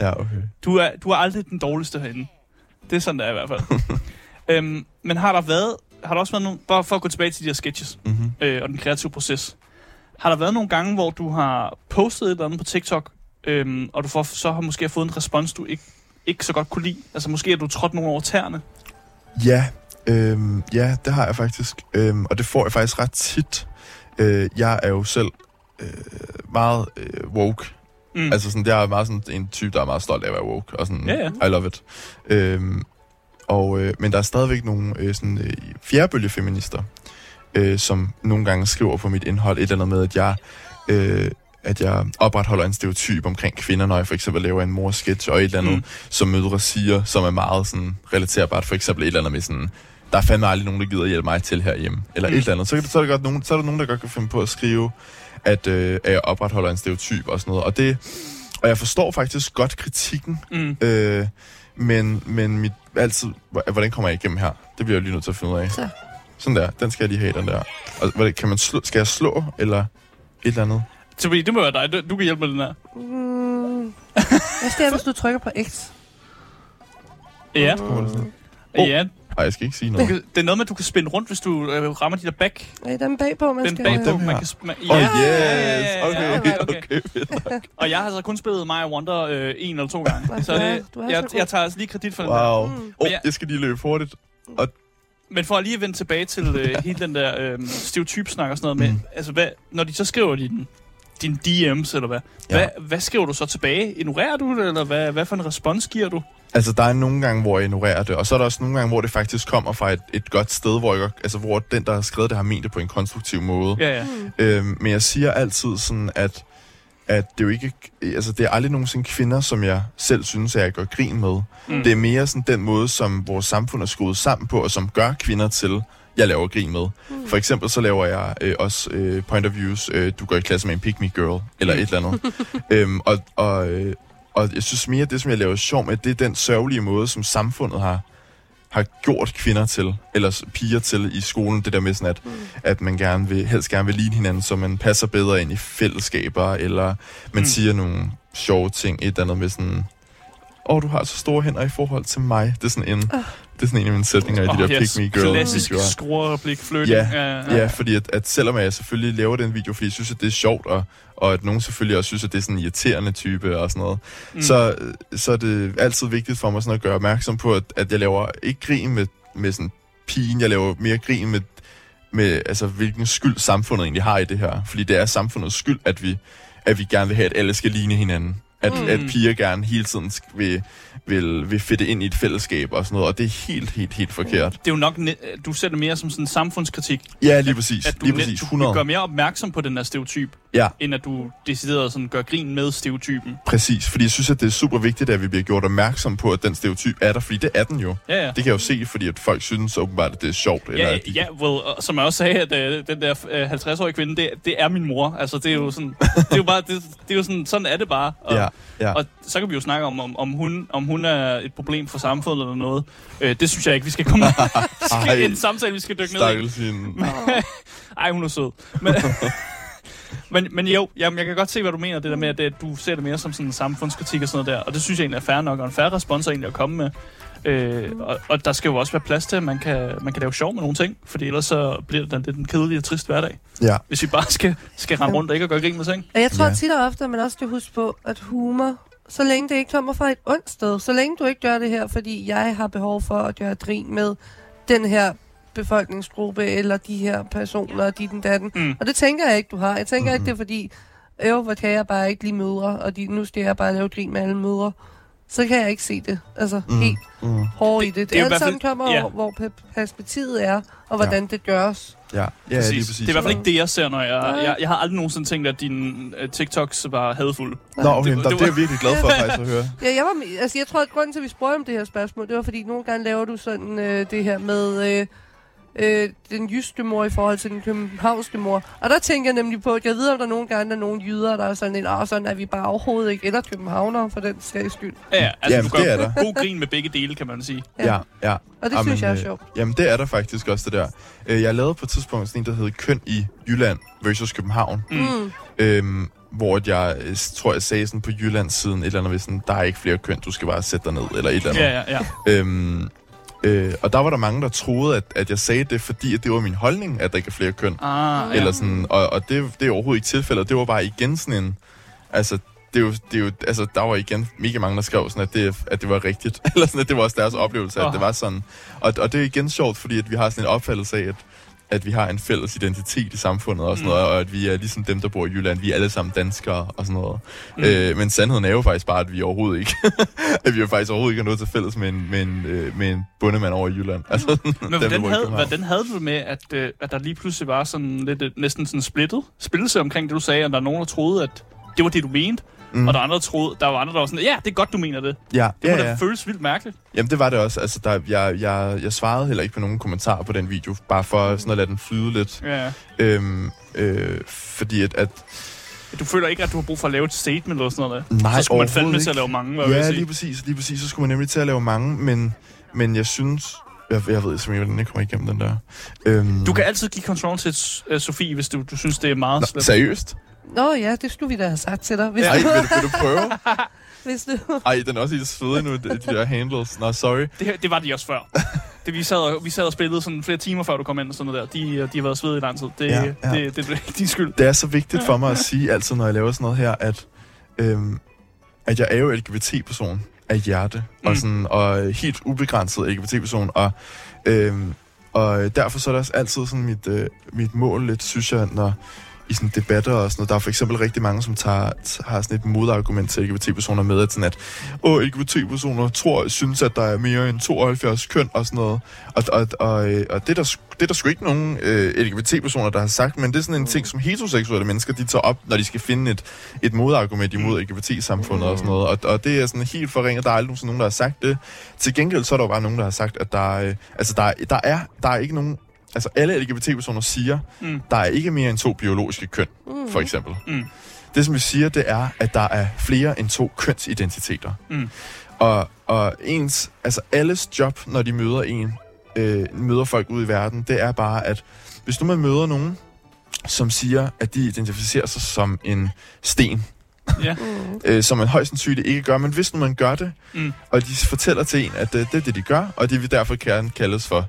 Ja, okay. Du er, du er aldrig den dårligste herinde. Det er sådan, det er i hvert fald. øhm, men har der været... Har der også været nogle... Bare for at gå tilbage til de her sketches Mm-hmm. øh, og den kreative proces. Har der været nogle gange, hvor du har postet et eller andet på TikTok, øhm, og du får, så har måske fået en respons, du ikke, ikke så godt kunne lide? Altså måske er du trådt nogen over tæerne? Ja, øhm, ja, det har jeg faktisk. Øhm, og det får jeg faktisk ret tit. Øh, jeg er jo selv øh, meget øh, woke. Mm. Altså sådan, jeg er meget sådan en type, der er meget stolt af at være woke. Og sådan, Ja, ja. I love it. Øhm, og, øh, men der er stadigvæk nogle øh, sådan, øh, fjerdebølgefeminister, øh, som nogle gange skriver på mit indhold et eller andet med, at jeg... Øh, at jeg opretholder en stereotyp omkring kvinder, når jeg for eksempel laver en morsketch og et eller andet, Mm. som mødre siger, som er meget sådan relaterbart. For eksempel et eller andet med sådan, der er fandme aldrig nogen, der gider hjælpe mig til herhjemme. Eller Mm. et eller andet. Så, kan, så, er der godt nogen, så er der nogen, der godt kan finde på at skrive, at, øh, at jeg opretholder en stereotyp og sådan noget. Og, det, og jeg forstår faktisk godt kritikken, Mm. øh, men, men mit, altid, hvor- hvordan kommer jeg igennem her? Det bliver jeg lige nødt til at finde ud af. Så. Sådan der, den skal jeg lige have, den der. Og, hvad, kan man slå, skal jeg slå, eller et eller andet? Så fordi det må være dig. Du, du kan hjælpe med den her. Mm. Hvad sker der, hvis du trykker på X? Ja. Oh. Oh. Ja. Ej, jeg skal ikke sige noget. Du kan, det er noget med, at du kan spænde rundt, hvis du øh, rammer de der back. Nej, den bagpå, man Den skal... bagpå, man kan... sp- Man, Åh, oh, yes! ja, Okay, okay. okay, fedt. Og jeg har altså kun spillet Mario Wonder øh, en eller to gange. Så det, du er jeg, så jeg tager altså lige kredit for den der. Wow. Mm. Men jeg- jeg skal lige løbe hurtigt. Men for at lige at vende tilbage til øh, hele den der øh, stereotypsnak og sådan noget med, Mm. altså hvad, når de så skriver din, din DM's eller hvad, Ja. ja. hvad, hvad skriver du så tilbage? Ignorerer du det, eller hvad, hvad for en respons giver du? Altså, der er nogle gange, hvor jeg ignorerer det, og så er der også nogle gange, hvor det faktisk kommer fra et, et godt sted, hvor, jeg, altså, hvor den, der har skrevet det, har ment det på en konstruktiv måde. Ja, ja. Mm. Øhm, men jeg siger altid sådan, at, at det er jo ikke... Altså, det er aldrig nogensinde kvinder, som jeg selv synes, at jeg gør grin med. Mm. Det er mere sådan den måde, som vores samfund er skruet sammen på, og som gør kvinder til, jeg laver grin med. Mm. For eksempel så laver jeg øh, også øh, point of views, øh, du går i klasse med en pick me girl, eller Mm. et eller andet. øhm, og, og, øh, og jeg synes mere, at det, som jeg laver sjov med, det er den sørgelige måde, som samfundet har, har gjort kvinder til, eller piger til i skolen. Det der med sådan, at, Mm. at man gerne vil, helst gerne vil ligne hinanden, så man passer bedre ind i fællesskaber, eller man Mm. siger nogle sjove ting, et eller andet med sådan, åh, oh, du har så store hænder i forhold til mig. Det er sådan en, Ah. Det er sådan en af mine sætninger i de Åh, der yes. pick me girl Klassisk videoer. skruereplik flytning. Ja, ja, Ja, fordi at, at selvom jeg selvfølgelig laver den video, fordi jeg synes, at det er sjovt, og, og at nogen selvfølgelig også synes, at det er sådan en irriterende type og sådan noget, Mm. så, så er det altid vigtigt for mig sådan at gøre opmærksom på, at, at jeg laver ikke grin med, med sådan pigen, jeg laver mere grin med, med altså, hvilken skyld samfundet egentlig har i det her. Fordi det er samfundets skyld, at vi, at vi gerne vil have, at alle skal ligne hinanden. At, Mm. at piger gerne hele tiden sk- vil, vil, vil fedte ind i et fællesskab og sådan noget, og det er helt, helt, helt forkert. Det er jo nok, du ser det mere som sådan en samfundskritik. Ja, lige præcis. At du, lige præcis. du 100. gør mere opmærksom på den der stereotyp, Ja. end at du decideret sådan gør grin med stereotypen. Præcis, fordi jeg synes, at det er super vigtigt, at vi bliver gjort opmærksom på, at den stereotyp er der, fordi det er den jo. Ja, ja. Det kan jeg jo se, fordi at folk synes åbenbart, at det er sjovt. Eller Ja, at de, ja well, som jeg også sagde, at øh, den der øh, 50-årige kvinde, det, det er min mor. Altså, det er jo sådan, det er jo bare, det, det er jo sådan, sådan er det bare. Og, ja, ja. og så kan vi jo snakke om, om, om, hun, om hun er et problem for samfundet eller noget. Øh, det synes jeg ikke, vi skal komme Ej, en samtale, vi skal dykke ned i. Hende. Ej, hun er sød. Men, men, men jo, jamen, jeg kan godt se, hvad du mener, det der med, at du ser det mere som sådan en samfundskritik og sådan noget der. Og det synes jeg egentlig er fair nok, og en fair respons egentlig at komme med. Øh, og, og der skal jo også være plads til, at man kan, man kan lave sjov med nogle ting, fordi ellers så bliver det lidt en kedelig og trist hverdag, Ja, hvis vi bare skal, skal rende rundt og ikke gøre grin med ting. Jeg tror ja. tit og ofte, at man også skal huske på, at humor, så længe det ikke kommer fra et ondt sted, så længe du ikke gør det her, fordi jeg har behov for at gøre grin med den her befolkningsgruppe, eller de her personer, og de den datten. Mm. Og det tænker jeg ikke, du har. Jeg tænker mm-hmm. Mhm. ikke, det er fordi, øv, hvor kan jeg bare ikke lide mødre, og de, nu skal jeg bare lave grin med alle mødre. Så kan jeg ikke se det. Altså, mm. Helt mm, hårdt i det. det Det, er alt sammen kommer ja. over, hvor pe- perspektivet er, og hvordan det gøres. ja, ja, Præcis. lige præcis. Det er i hvert fald ikke det, jeg ser, når jeg... Jeg, jeg har aldrig nogensinde tænkt, at dine uh, TikToks var hadfulde. Nå, okay, Det- det, det det, var- er jeg virkelig glad for faktisk at høre. Ja, jeg, var, altså, jeg tror, at grunden til, at vi spurgte om det her spørgsmål, det var, fordi nogle gange laver du sådan øh, det her med øh, øh, den jyske mor i forhold til den københavnske mor. Og der tænker jeg nemlig på, at jeg ved, om der nogle gange der er nogle jyder, der er sådan en, åh, sådan er vi bare overhovedet ikke, eller københavnere for den sags skyld. Ja, altså Jamen, du gør det er der. god grin med begge dele, kan man sige. Ja, ja. Og det Jamen, synes jeg er øh, sjovt. Jamen, det er der faktisk også, det der. Øh, Jeg lavede på et tidspunkt sådan en, der hed Køn i Jylland versus København. Mm. Mm. Øhm, hvor jeg øh, tror, jeg sagde sådan på Jyllands siden et eller andet, sådan, der er ikke flere køn, du skal bare sætte dig ned, eller et eller andet. Ja, ja, ja. Øhm, øh, og der var der mange, der troede, at, at jeg sagde det, fordi at det var min holdning, at der ikke er flere køn. Ah. Eller sådan, og, og det, det er overhovedet ikke tilfældet. Det var bare igen sådan en... Altså, det er jo, det er jo, altså, der var igen mega mange, der skrev sådan, at det, at det var rigtigt. Eller sådan, at det var også deres oplevelse, at Åh. det var sådan. Og, og det er igen sjovt, fordi at vi har sådan en opfattelse af, at, at vi har en fælles identitet i samfundet og sådan Mm. noget, og at vi er ligesom dem, der bor i Jylland. Vi er alle sammen danskere og sådan noget. Mm. Øh, men sandheden er jo faktisk bare, at vi overhovedet ikke, at vi jo faktisk overhovedet ikke har noget til fælles med en, med en, øh, med en bundemand over i Jylland. Altså, Men dem, hvordan havde, hvordan havde du med, at, øh, at der lige pludselig var sådan lidt, øh, næsten sådan splittet splittelse omkring det, du sagde, og der er nogen, der troede, at det var det, du mente, mm. Og der er andre, der troede, der var andre, der var sådan, ja, det er godt, du mener det. Ja, Det ja, må ja. da føles vildt mærkeligt. Jamen, det var det også. Altså, der, jeg, jeg, jeg svarede heller ikke på nogen kommentarer på den video, bare for sådan at lade den flyde lidt. Ja. Øhm, øh, fordi at, at Du føler ikke, at du har brug for at lave et statement eller sådan noget? nej, så skulle man fandme overhovedet til at ikke. lave mange, hvad Ja, lige præcis, lige præcis. Så skulle man nemlig til at lave mange, men, men jeg synes... Jeg, jeg ved simpelthen ikke, hvordan jeg kommer igennem den der. Øhm, Du kan altid give control til uh, Sofie, hvis du, du synes, det er meget Nå, slemt. seriøst? Nå ja, det skulle vi da have sagt til dig. Hvis, Ej, du, vil, vil du prøve? hvis du... Ej, den er også helt svedig nu, de de der handles. Nå, sorry. Det, det var de også før. Det, vi, sad og, vi sad og spillede sådan flere timer, før du kom ind og sådan noget der. De, de har været svedige i lang tid. Det, Ja, ja, ja. ja. det, det, det, det er din skyld. Det er så vigtigt for mig at sige altid, når jeg laver sådan noget her, at, øhm, at jeg er jo LGBT-person af hjerte, mm. og, sådan, og helt ubegrænset LGBT-person, og, øhm, og derfor så er det også altid sådan mit, øh, mit mål lidt, synes jeg, når i sådan debatter og sådan noget. Der er for eksempel rigtig mange, som tager, har sådan et modargument til LGBT-personer med, at sådan at, åh, LGBT-personer tror, synes, at der er mere end 72 køn og sådan noget. Og, og, og, øh, og det, er der, det er der sgu ikke nogen øh, LGBT-personer, der har sagt, men det er sådan en ting, som heteroseksuelle mennesker, de tager op, når de skal finde et, et modargument imod LGBT-samfundet og sådan noget. Og, og det er sådan helt forringet. Der er aldrig nogensinde nogen, der har sagt det. Til gengæld så er der jo bare nogen, der har sagt, at der, øh, altså der, der, er, der er ikke nogen... Altså alle LGBT-personer siger, Mm. der er ikke mere end to biologiske køn, for eksempel. Mm. Det, som vi siger, det er, at der er flere end to kønsidentiteter. Mm. Og, og ens, altså alles job, når de møder en, øh, møder folk ude i verden, det er bare, at hvis nu man møder nogen, som siger, at de identificerer sig som en sten, Ja. øh, som man højst sandsynligt ikke gør, men hvis nu man gør det, Mm. og de fortæller til en, at øh, det er det, de gør, og de vil derfor gerne kaldes for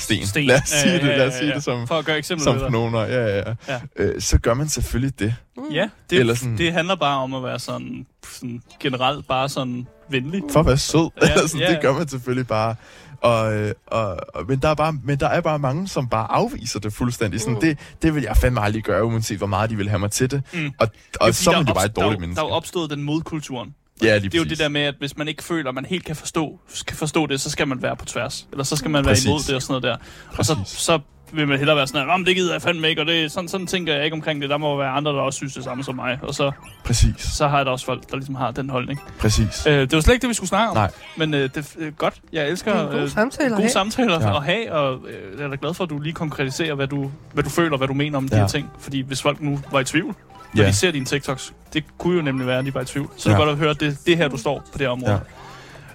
sten. Sten. Lad os sige Ja, det, ja, lad os ja, sige ja. det som, For at gøre eksempel som pronomer. Ja, ja, ja. Ja. Øh, så gør man selvfølgelig det. Ja, det, Eller sådan- det handler bare om at være sådan, sådan generelt bare sådan venlig. For at være sød. Ja, Ja, altså, ja. Det gør man selvfølgelig bare. Og, øh, og, og, men, der er bare, men der er bare mange, som bare afviser det fuldstændig. Sådan, Mm. det, det vil jeg fandme aldrig gøre, uanset hvor meget de vil have mig til det. Mm. Og, og Ja, så er man der jo bare et der, dårligt jo- menneske. Der er jo opstået den modkulturen. Ja, lige Det er jo præcis. det der med, at hvis man ikke føler, at man helt kan forstå, kan forstå det, så skal man være på tværs. Eller så skal man være Præcis. imod det og sådan noget der. Og så, Præcis. så vil man hellere være sådan, at det gider jeg fandme ikke, og det, sådan, sådan tænker jeg ikke omkring det. Der må være andre, der også synes det samme som mig. Og så, Præcis. så har jeg da også folk, der ligesom har den holdning. Præcis. Øh, det var slet ikke det, vi skulle snakke om. Nej. Men øh, det er øh, godt. Jeg elsker er øh, samtale at gode samtaler Ja. at have, og øh, jeg er da glad for, at du lige konkretiserer, hvad du, hvad du føler, hvad du mener om de Ja. her ting. Fordi hvis folk nu var i tvivl, når Ja. de ser dine TikToks, det kunne jo nemlig være, at de var i tvivl. Så det Ja. er godt at høre, at det, det er her, du står på det her område.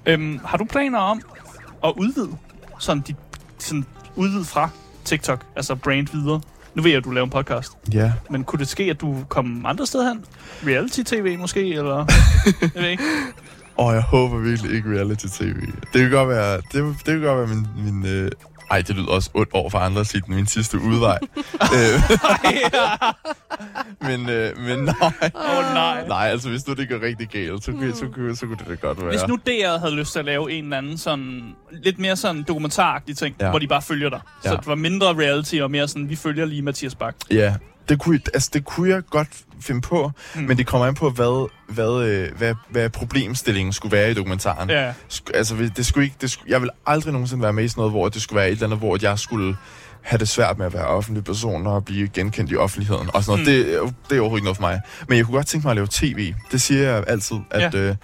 Ja. Øhm, har du planer om at udvide, sådan, de, sådan udvide fra TikTok, altså brand videre? Nu ved jeg, at du laver en podcast, Ja. men kunne det ske, at du kom andre steder hen? Reality-tv måske, eller? jeg ved ikke. Og jeg håber virkelig ikke reality-tv. Det kan godt være, det, det kan godt være min... min øh, ej, det lyder også ondt over for andre at sige den min sidste udvej. øh, men, øh, men nej. Åh, oh, nej. Nej, altså hvis nu det går rigtig galt, så, så, kunne, så kunne det da godt være. Hvis nu DR havde lyst til at lave en eller anden sådan, lidt mere sådan dokumentaragtig ting, ja. Hvor de bare følger dig. Ja. Så det var mindre reality og mere sådan, vi følger lige Mathias Bak. Ja, det kunne, altså, det kunne jeg godt finde på, Mm. men det kommer an på, hvad, hvad, øh, hvad, hvad problemstillingen skulle være i dokumentaren. Ja. Sk- altså, det skulle ikke, det skulle, jeg vil aldrig nogensinde være med i sådan noget, hvor det skulle være et eller andet, hvor jeg skulle have det svært med at være offentlig person og blive genkendt i offentligheden og sådan noget. Mm. Det, er- det er overhovedet ikke noget for mig. Men jeg kunne godt tænke mig at lave tv. Det siger jeg altid, at, Ja. øh,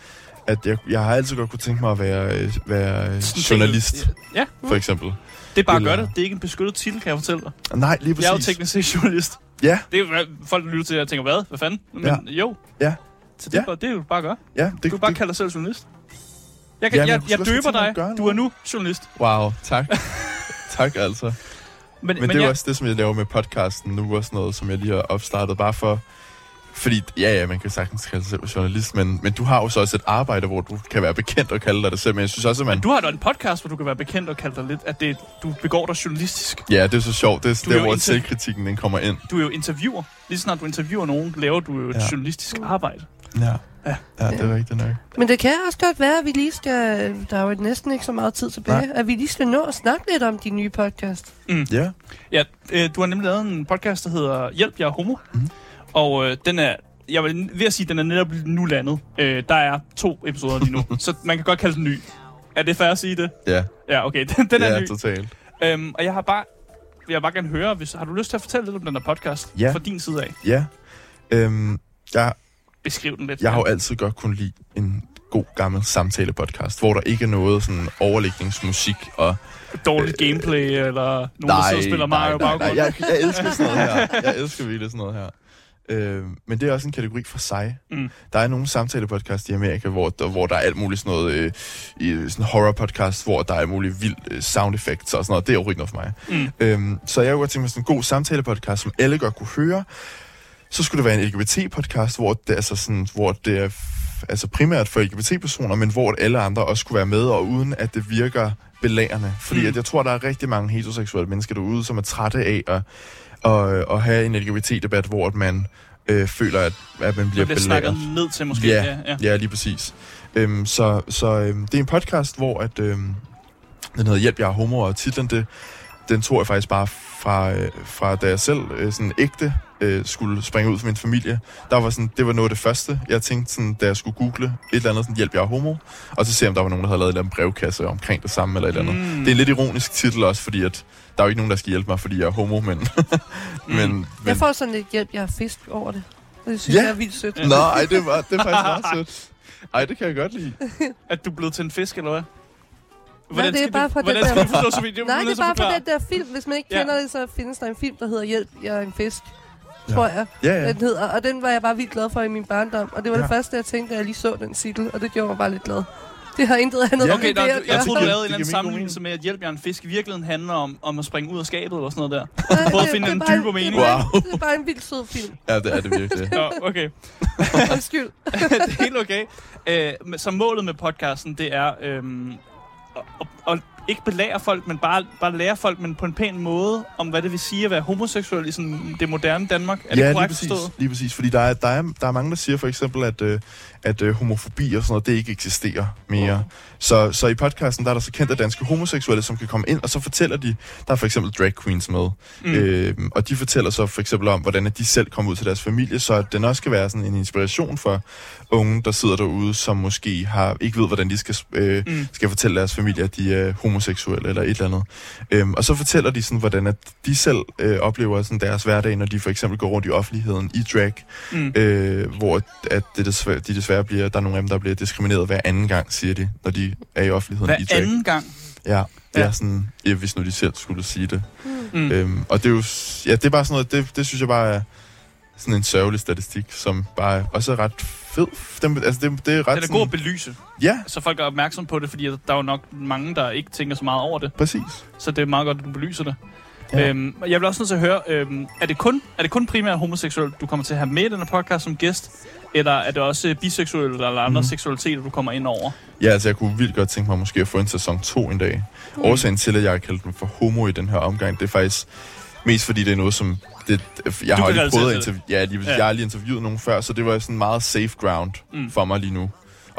at jeg, jeg har altid godt kunne tænke mig at være, øh, være øh, journalist, Ja, for eksempel. Det er bare Eller- gøre det. Det er ikke en beskyttet titel, kan jeg fortælle dig. Nej, lige præcis. Jeg er jo teknisk set journalist. Ja, Det er folk lytter til og tænker, hvad? Hvad fanden? Men Ja. jo. Ja. Så det, Ja. bare, det er jo bare at gøre. ja. Du Det, kan bare det, kalde dig selv journalist. Jeg, kan, Ja, men jeg, jeg jeg, døber dig. Du er nu journalist. wow, tak. tak altså. Men, Men, men det er jeg, også det, som jeg laver med podcasten nu, og sådan noget, som jeg lige har opstartet, bare for... Fordi, ja, ja, man kan sagtens kalde sig selv journalist, men, men du har jo så også et arbejde, hvor du kan være bekendt og kalde dig det selv, men jeg synes også, at man... du har da en podcast, hvor du kan være bekendt og kalde dig lidt, at det, du begår dig journalistisk. Ja, det er så sjovt. Det er Du er der, hvor inter- selvkritikken den kommer ind. Du er jo interviewer. Lige så snart du interviewer nogen, laver du jo et Ja. journalistisk arbejde. Ja, Ja. ja det er rigtigt nok. Men det kan også godt være, at vi lige skal... Der er jo næsten ikke så meget tid tilbage. Nej. At vi lige skal nå at snakke lidt om din nye podcast. Ja, Ja, øh, du har nemlig lavet en podcast, der hedder Hjælp, jeg er homo. Mhm. Og øh, den er, jeg vil ved at sige, den er netop nu landet. Øh, der er to episoder lige nu, så man kan godt kalde den ny. Er det fair at sige det? ja, Ja, okay, den, den er ja, ny. totalt. Øhm, og jeg har bare, jeg vil bare gerne høre, hvis, har du lyst til at fortælle lidt om den her podcast? Ja. Fra din side af. Ja, øhm, jeg, Beskriv den lidt. jeg har jo altid godt kunne lide en god gammel samtale-podcast, hvor der ikke er noget sådan overlægningsmusik og Dårligt gameplay, eller nogen, der sidder og spiller Mario nej, nej, baggrund. jeg, jeg elsker sådan noget her. Jeg elsker virkelig sådan noget her. Øh, men det er også en kategori for sig. Mm. Der er nogle samtalepodcast i Amerika, hvor der, hvor der er alt muligt sådan noget, øh, i sådan horror-podcast, hvor der er muligt vildt øh, sound effects og sådan noget. Det er ikke noget for mig. Mm. Øhm, så jeg kunne godt tænke mig sådan en god samtalepodcast, som alle godt kunne høre. Så skulle det være en LGBT-podcast, hvor det, altså sådan, hvor det er altså primært for LGBT-personer, men hvor alle andre også skulle være med, og uden at det virker belærende. Fordi mm. at jeg tror, der er rigtig mange heteroseksuelle mennesker derude, som er trætte af at, at, at have en LGBT-debat, hvor at man øh, føler, at, at man bliver, bliver belæret. ned til måske. Ja, ja, ja. ja lige præcis. Øhm, så så øhm, det er en podcast, hvor at, øhm, den hedder Hjælp, jeg er homo, og titlen, det, den tog jeg faktisk bare fra, øh, fra da jeg selv øh, sådan ægte øh, skulle springe ud fra min familie. Der var sådan, det var noget af det første, jeg tænkte, sådan, da jeg skulle google et eller andet, sådan, hjælp, jeg er homo, og så se, om der var nogen, der havde lavet en brevkasse omkring det samme, eller et eller andet. Mm. Det er en lidt ironisk titel også, fordi at der er jo ikke nogen, der skal hjælpe mig, fordi jeg er homo, men... mm. men, men jeg får sådan lidt hjælp, jeg har fisk over det. Det synes ja. jeg er vildt sødt. Nå, ej, det, var, det er faktisk meget sødt. Ej, det kan jeg godt lide. At du er blevet til en fisk, eller hvad? Hvordan Nej, det er bare fra den der... Forstå, så vidt? Nej, det er bare fra den der film. Hvis man ikke ja. kender det, så findes der en film, der hedder Hjælp, jeg er en fisk. Ja. Tror jeg, ja, ja. den hedder. Og den var jeg bare vildt glad for i min barndom. Og det var ja. det første, jeg tænkte, da jeg lige så den titel. Og det gjorde mig bare lidt glad. Det har intet andet ja. okay, der, jeg, jeg troede, du lavede en eller anden sammenlignelse med, at hjælp jer en fisk i virkeligheden handler om, om at springe ud af skabet eller sådan noget der. Nej, Prøv at finde en dybere mening. Wow. Det er bare en vildt sød film. Ja, det er det virkelig. Nå, okay. Undskyld. det er helt okay. Uh, så målet med podcasten, det er at, at, ikke belære folk, men bare, bare lære folk, men på en pæn måde, om hvad det vil sige at være homoseksuel i sådan det moderne Danmark. Er ja, det korrekt lige præcis, forstået? lige præcis. Fordi der er, der, er, der er mange, der siger for eksempel, at, øh, at øh, homofobi og sådan noget, det ikke eksisterer mere. Oh. Så, så i podcasten, der er der så kendte danske homoseksuelle, som kan komme ind, og så fortæller de, der er for eksempel drag queens med, mm. øh, og de fortæller så for eksempel om, hvordan de selv kommer ud til deres familie, så den også skal være sådan en inspiration for unge, der sidder derude, som måske har ikke ved, hvordan de skal, øh, mm. skal fortælle deres familie, at de er homoseksuelle eller et eller andet. Øhm, og så fortæller de sådan, hvordan at de selv øh, oplever sådan deres hverdag, når de for eksempel går rundt i offentligheden i drag, mm. øh, hvor at det desværre, de desværre bliver, der er nogle af dem, der bliver diskrimineret hver anden gang, siger de, når de er i offentligheden hver i drag. Hver anden gang? Ja, det ja. er sådan, ja, hvis nu de selv skulle sige det. Mm. Øhm, og det er jo, ja, det er bare sådan noget, det, det synes jeg bare er sådan en sørgelig statistik, som bare også er ret fed. Den, altså det, det er ret det er god at belyse. Ja. Så folk er opmærksom på det, fordi der er jo nok mange, der ikke tænker så meget over det. Præcis. Så det er meget godt, at du belyser det. Ja. Øhm, jeg vil også nødt til at høre, øhm, er, det kun, er det kun primært homoseksuelt, du kommer til at have med i denne podcast som gæst? Eller er det også biseksuelle eller andre mm. seksualiteter, du kommer ind over? Ja, altså jeg kunne vildt godt tænke mig måske at få en sæson 2 en dag. Mm. Årsagen til, at jeg har kaldt den for homo i den her omgang, det er faktisk mest fordi det er noget, som det, jeg har lige prøvet at interviewe, ja, lige, ja. jeg har lige interviewet nogen før, så det var sådan meget safe ground mm. for mig lige nu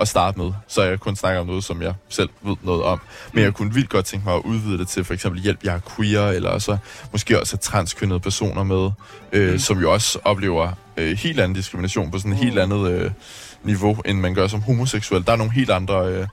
at starte med, så jeg kun snakker om noget, som jeg selv ved noget om. Men mm. jeg kunne vildt godt tænke mig at udvide det til for eksempel hjælp, jeg er queer, eller så måske også transkønnede personer med, øh, mm. som jo også oplever øh, helt anden diskrimination på sådan et mm. helt andet øh, niveau, end man gør som homoseksuel. Der er nogle helt andre... Øh,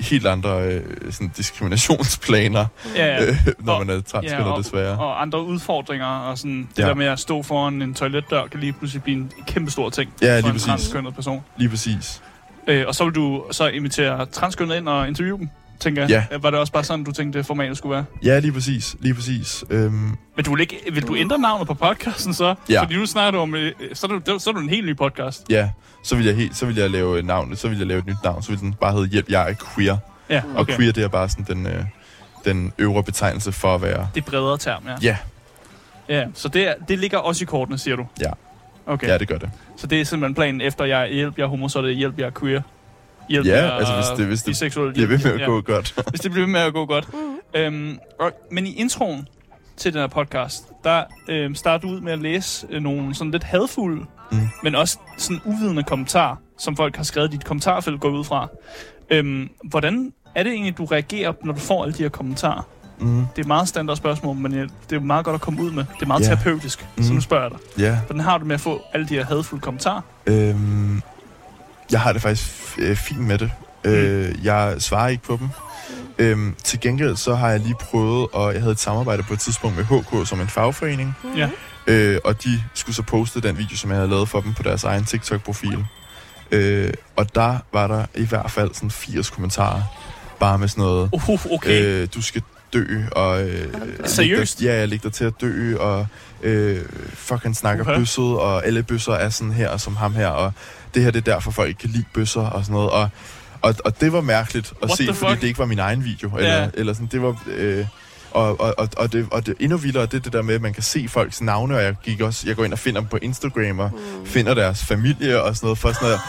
helt andre øh, sådan diskriminationsplaner, ja. Øh, når og, man er transkønnet ja, og, desværre. Og andre udfordringer, og sådan det ja. der med at stå foran en toiletdør, kan lige pludselig blive en kæmpe stor ting ja, for lige en transkønnet person. Lige præcis. Øh, og så vil du så invitere transkønnet ind og interviewe dem? Tænker jeg. Ja. Var det også bare sådan, du tænkte, formatet skulle være? Ja, lige præcis. Lige præcis. Øhm. Men du vil, ikke, vil du ændre navnet på podcasten så? Ja. Fordi nu snakker du om, øh, så er du, så er du en helt ny podcast. Ja, så vil jeg, helt, så vil jeg lave navn, så vil jeg lave et nyt navn, så vil den bare hedde Hjælp, jeg er queer. Ja, okay. Og queer, det er bare sådan den, øh, den øvre betegnelse for at være... Det er bredere term, ja. Ja. Ja, så det, det ligger også i kortene, siger du? Ja. Okay. Ja, det gør det. Så det er simpelthen planen efter, jeg hjælp, jeg er homo, så er det hjælp, jeg er queer? Hjælp, ja, altså hvis det, hvis det bliver ved med at ja. gå godt. hvis det bliver ved med at gå godt. Mm. Øhm, og, men i introen til den her podcast, der øhm, starter du ud med at læse øh, nogle sådan lidt hadfulde, mm. men også sådan uvidende kommentarer, som folk har skrevet i dit kommentarfelt, går ud fra. Øhm, hvordan er det egentlig, du reagerer, når du får alle de her kommentarer? Mm. Det er et meget standard spørgsmål, men det er meget godt at komme ud med. Det er meget yeah. terapeutisk, mm. så nu spørger jeg dig. Yeah. Hvordan har du med at få alle de her hadfulde kommentarer? Øhm, jeg har det faktisk øh, fint med det. Mm. Øh, jeg svarer ikke på dem. Øhm, til gengæld så har jeg lige prøvet, og jeg havde et samarbejde på et tidspunkt med HK som en fagforening. Mm. Ja. Øh, og de skulle så poste den video, som jeg havde lavet for dem på deres egen TikTok-profil. Øh, og der var der i hvert fald sådan 80 kommentarer, bare med sådan noget, uh, okay. øh, du skal dø, og... Øh, Seriøst? Ja, jeg ligger til at dø, og øh, fuck, han snakker okay. bøsset, og alle bøsser er sådan her, som ham her, og det her det er derfor, folk ikke kan lide bøsser, og sådan noget, og, og, og det var mærkeligt at What se, fordi det ikke var min egen video, eller, yeah. eller sådan, det var... Øh, og, og, og, og, det, og det endnu vildere, det er det der med, at man kan se folks navne, og jeg, gik også, jeg går ind og finder dem på Instagram, og mm. finder deres familie og sådan noget, for sådan noget,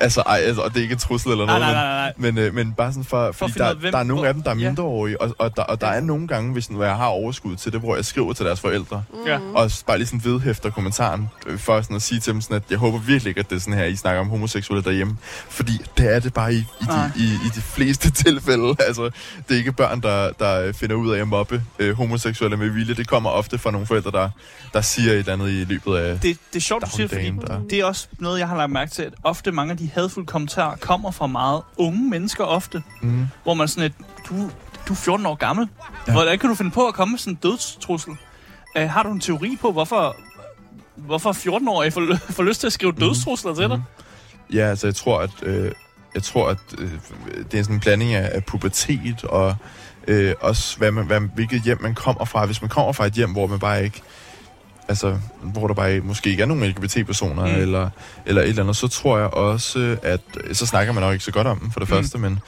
Altså, ej, altså, og det er ikke en trussel eller noget, nej, nej, nej, nej. Men, men, øh, men bare sådan for, for der, hvem, der er nogle af dem, der er mindreårige, og, og, der, og der er nogle gange, hvis når jeg har overskud til det, hvor jeg skriver til deres forældre, mm. og bare lige sådan vedhæfter kommentaren, øh, for sådan at sige til dem sådan, at jeg håber virkelig ikke, at det er sådan her, I snakker om homoseksuelle derhjemme, fordi det er det bare i, i, de, i, i de fleste tilfælde. Altså, det er ikke børn, der, der finder ud af at mobbe øh, homoseksuelle med vilje. Det kommer ofte fra nogle forældre, der, der siger et eller andet i løbet af Det, det er sjovt, du siger, fordi der... det er også noget, jeg har lagt mærke til, at ofte mange af de hadfulde kommentarer kommer fra meget unge mennesker ofte, mm. hvor man sådan et, du, du er 14 år gammel. Ja. Hvordan kan du finde på at komme med sådan en dødstrussel? Uh, har du en teori på, hvorfor, hvorfor 14-årige får, får lyst til at skrive mm. dødstrusler til mm. dig? Ja, altså jeg tror, at, øh, jeg tror, at øh, det er sådan en blanding af, af pubertet og øh, også hvad man, hvad, hvilket hjem man kommer fra. Hvis man kommer fra et hjem, hvor man bare ikke altså, hvor der bare måske ikke er nogen LGBT-personer, mm. eller, eller et eller andet, så tror jeg også, at så snakker man nok ikke så godt om dem, for det mm. første, men...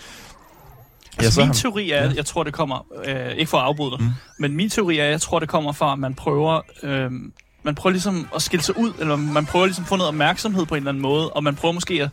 Altså, ja, min teori er, ja. jeg tror, det kommer, øh, ikke for at afbryde dig, mm. men min teori er, jeg tror, det kommer fra, at man prøver, øh, man prøver ligesom at skille sig ud, eller man prøver ligesom at få noget opmærksomhed på en eller anden måde, og man prøver måske at,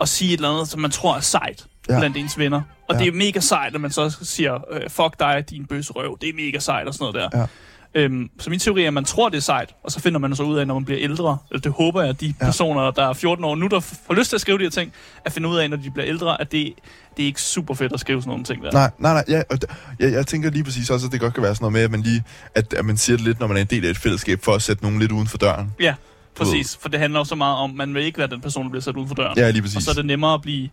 at sige et eller andet, som man tror er sejt ja. blandt ens venner. Og ja. det er mega sejt, at man så siger, øh, fuck dig, din bøse røv. Det er mega sejt og sådan noget der. Ja. Øhm, så min teori er, at man tror, det er sejt, og så finder man så ud af, når man bliver ældre. Eller det håber jeg, at de ja. personer, der er 14 år nu, der får lyst til at skrive de her ting, at finde ud af, når de bliver ældre, at det, det er ikke super fedt at skrive sådan nogle ting der. Nej, nej, nej. Ja, og jeg, jeg tænker lige præcis også, at det godt kan være sådan noget med, at man, lige, at, at man siger det lidt, når man er en del af et fællesskab, for at sætte nogen lidt uden for døren. Ja, præcis. For det handler jo så meget om, at man vil ikke være den person, der bliver sat uden for døren. Ja, lige præcis. Og så er det nemmere at blive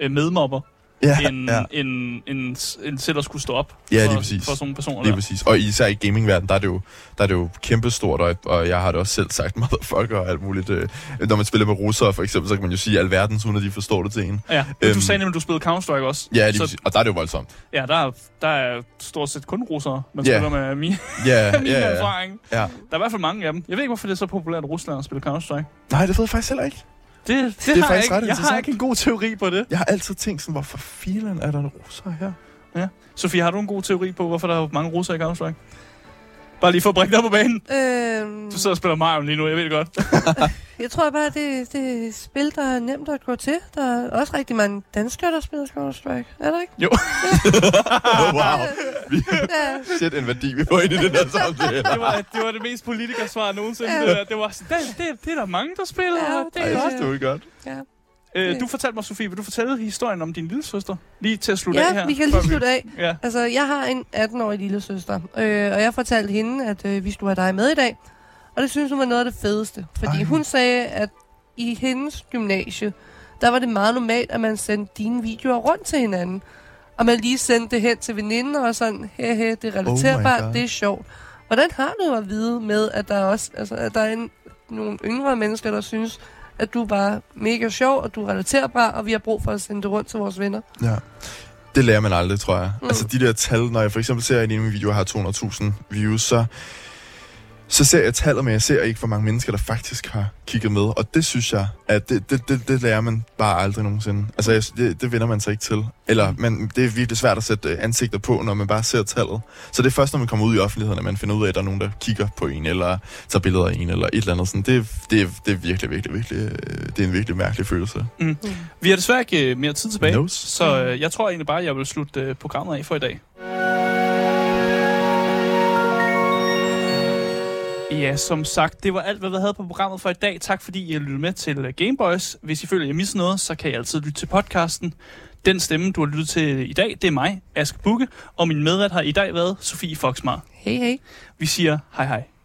øh, medmobber, ja, end, ja. End, end, end selv at skulle stå op ja, for, præcis. for sådan nogle personer. Lige der. præcis. Og især i gamingverdenen, der er det jo, der er det jo kæmpestort, og, og jeg har det også selv sagt, motherfucker og alt muligt. Øh, når man spiller med russere for eksempel, så kan man jo sige alverdens, uden at de forstår det til en. Ja, men øhm, du sagde nemlig, at du spillede Counter-Strike også. Ja, lige så, og der er det jo voldsomt. Ja, der er, der er stort set kun russere, man yeah. spiller med min, yeah, min yeah, erfaring. Ja. Der er i hvert fald mange af dem. Jeg ved ikke, hvorfor det er så populært i Rusland at spille Counter-Strike. Nej, det ved jeg faktisk heller ikke. Det, det, det er faktisk jeg, ikke, jeg har ikke en god teori på det. Jeg har altid tænkt sådan, hvorfor filen er der en russer her? Ja. Sofie, har du en god teori på, hvorfor der er mange russer i Counter-Strike? Bare lige for at bringe dig på banen. Øhm... Du sidder og spiller Mario lige nu, jeg ved det godt. jeg tror bare, det, det er spil, der er nemt at gå til. Der er også rigtig mange danskere, der spiller Counter-Strike. Er der ikke? Jo. wow. Vi, ja. Shit, en værdi, vi får ind i den der samtale. det, var, det var det mest politikersvar nogensinde. Ja. Det, der. det var det, det, det er der mange, der spiller. Ja, det, Ej, jeg synes, det var godt. Ja. Øh, du fortalte mig, Sofie, vil du fortælle historien om din lille søster? Lige til at slutte ja, af her. Ja, vi kan lige slutte af. Ja. Altså, jeg har en 18-årig lille søster, øh, og jeg fortalte hende, at øh, vi skulle have dig med i dag. Og det synes hun var noget af det fedeste. Fordi Ej. hun sagde, at i hendes gymnasie, der var det meget normalt, at man sendte dine videoer rundt til hinanden. Og man lige sendte det hen til veninden og sådan, he, he, det er oh relaterbart, oh det er sjovt. Hvordan har du at vide med, at der også altså, at der er en, nogle yngre mennesker, der synes, at du er bare mega sjov, og du er relaterbar, og vi har brug for at sende det rundt til vores venner. Ja. Det lærer man aldrig, tror jeg. Mm. Altså de der tal, når jeg for eksempel ser, at en af mine videoer har 200.000 views, så så ser jeg tallet, men jeg ser ikke, hvor mange mennesker, der faktisk har kigget med. Og det synes jeg, at det, det, det, det lærer man bare aldrig nogensinde. Altså, jeg, det, det vender man sig ikke til. Eller, men det er virkelig svært at sætte øh, ansigter på, når man bare ser tallet. Så det er først, når man kommer ud i offentligheden, at man finder ud af, at der er nogen, der kigger på en, eller tager billeder af en, eller et eller andet. Sådan. Det, det, det er virkelig, virkelig, virkelig, øh, det er en virkelig mærkelig følelse. Mm. Mm. Vi har desværre ikke øh, mere tid tilbage, Nose. så øh, jeg tror egentlig bare, at jeg vil slutte programmet af for i dag. Ja, som sagt, det var alt, hvad vi havde på programmet for i dag. Tak fordi I lyttede med til øh, Gameboys. Hvis I føler, at I misser noget, så kan I altid lytte til podcasten. Den stemme, du har lyttet til i dag, det er mig, Ask Bukke, og min medvært har i dag været Sofie Foxmar. Hej hej. Vi siger hej hej.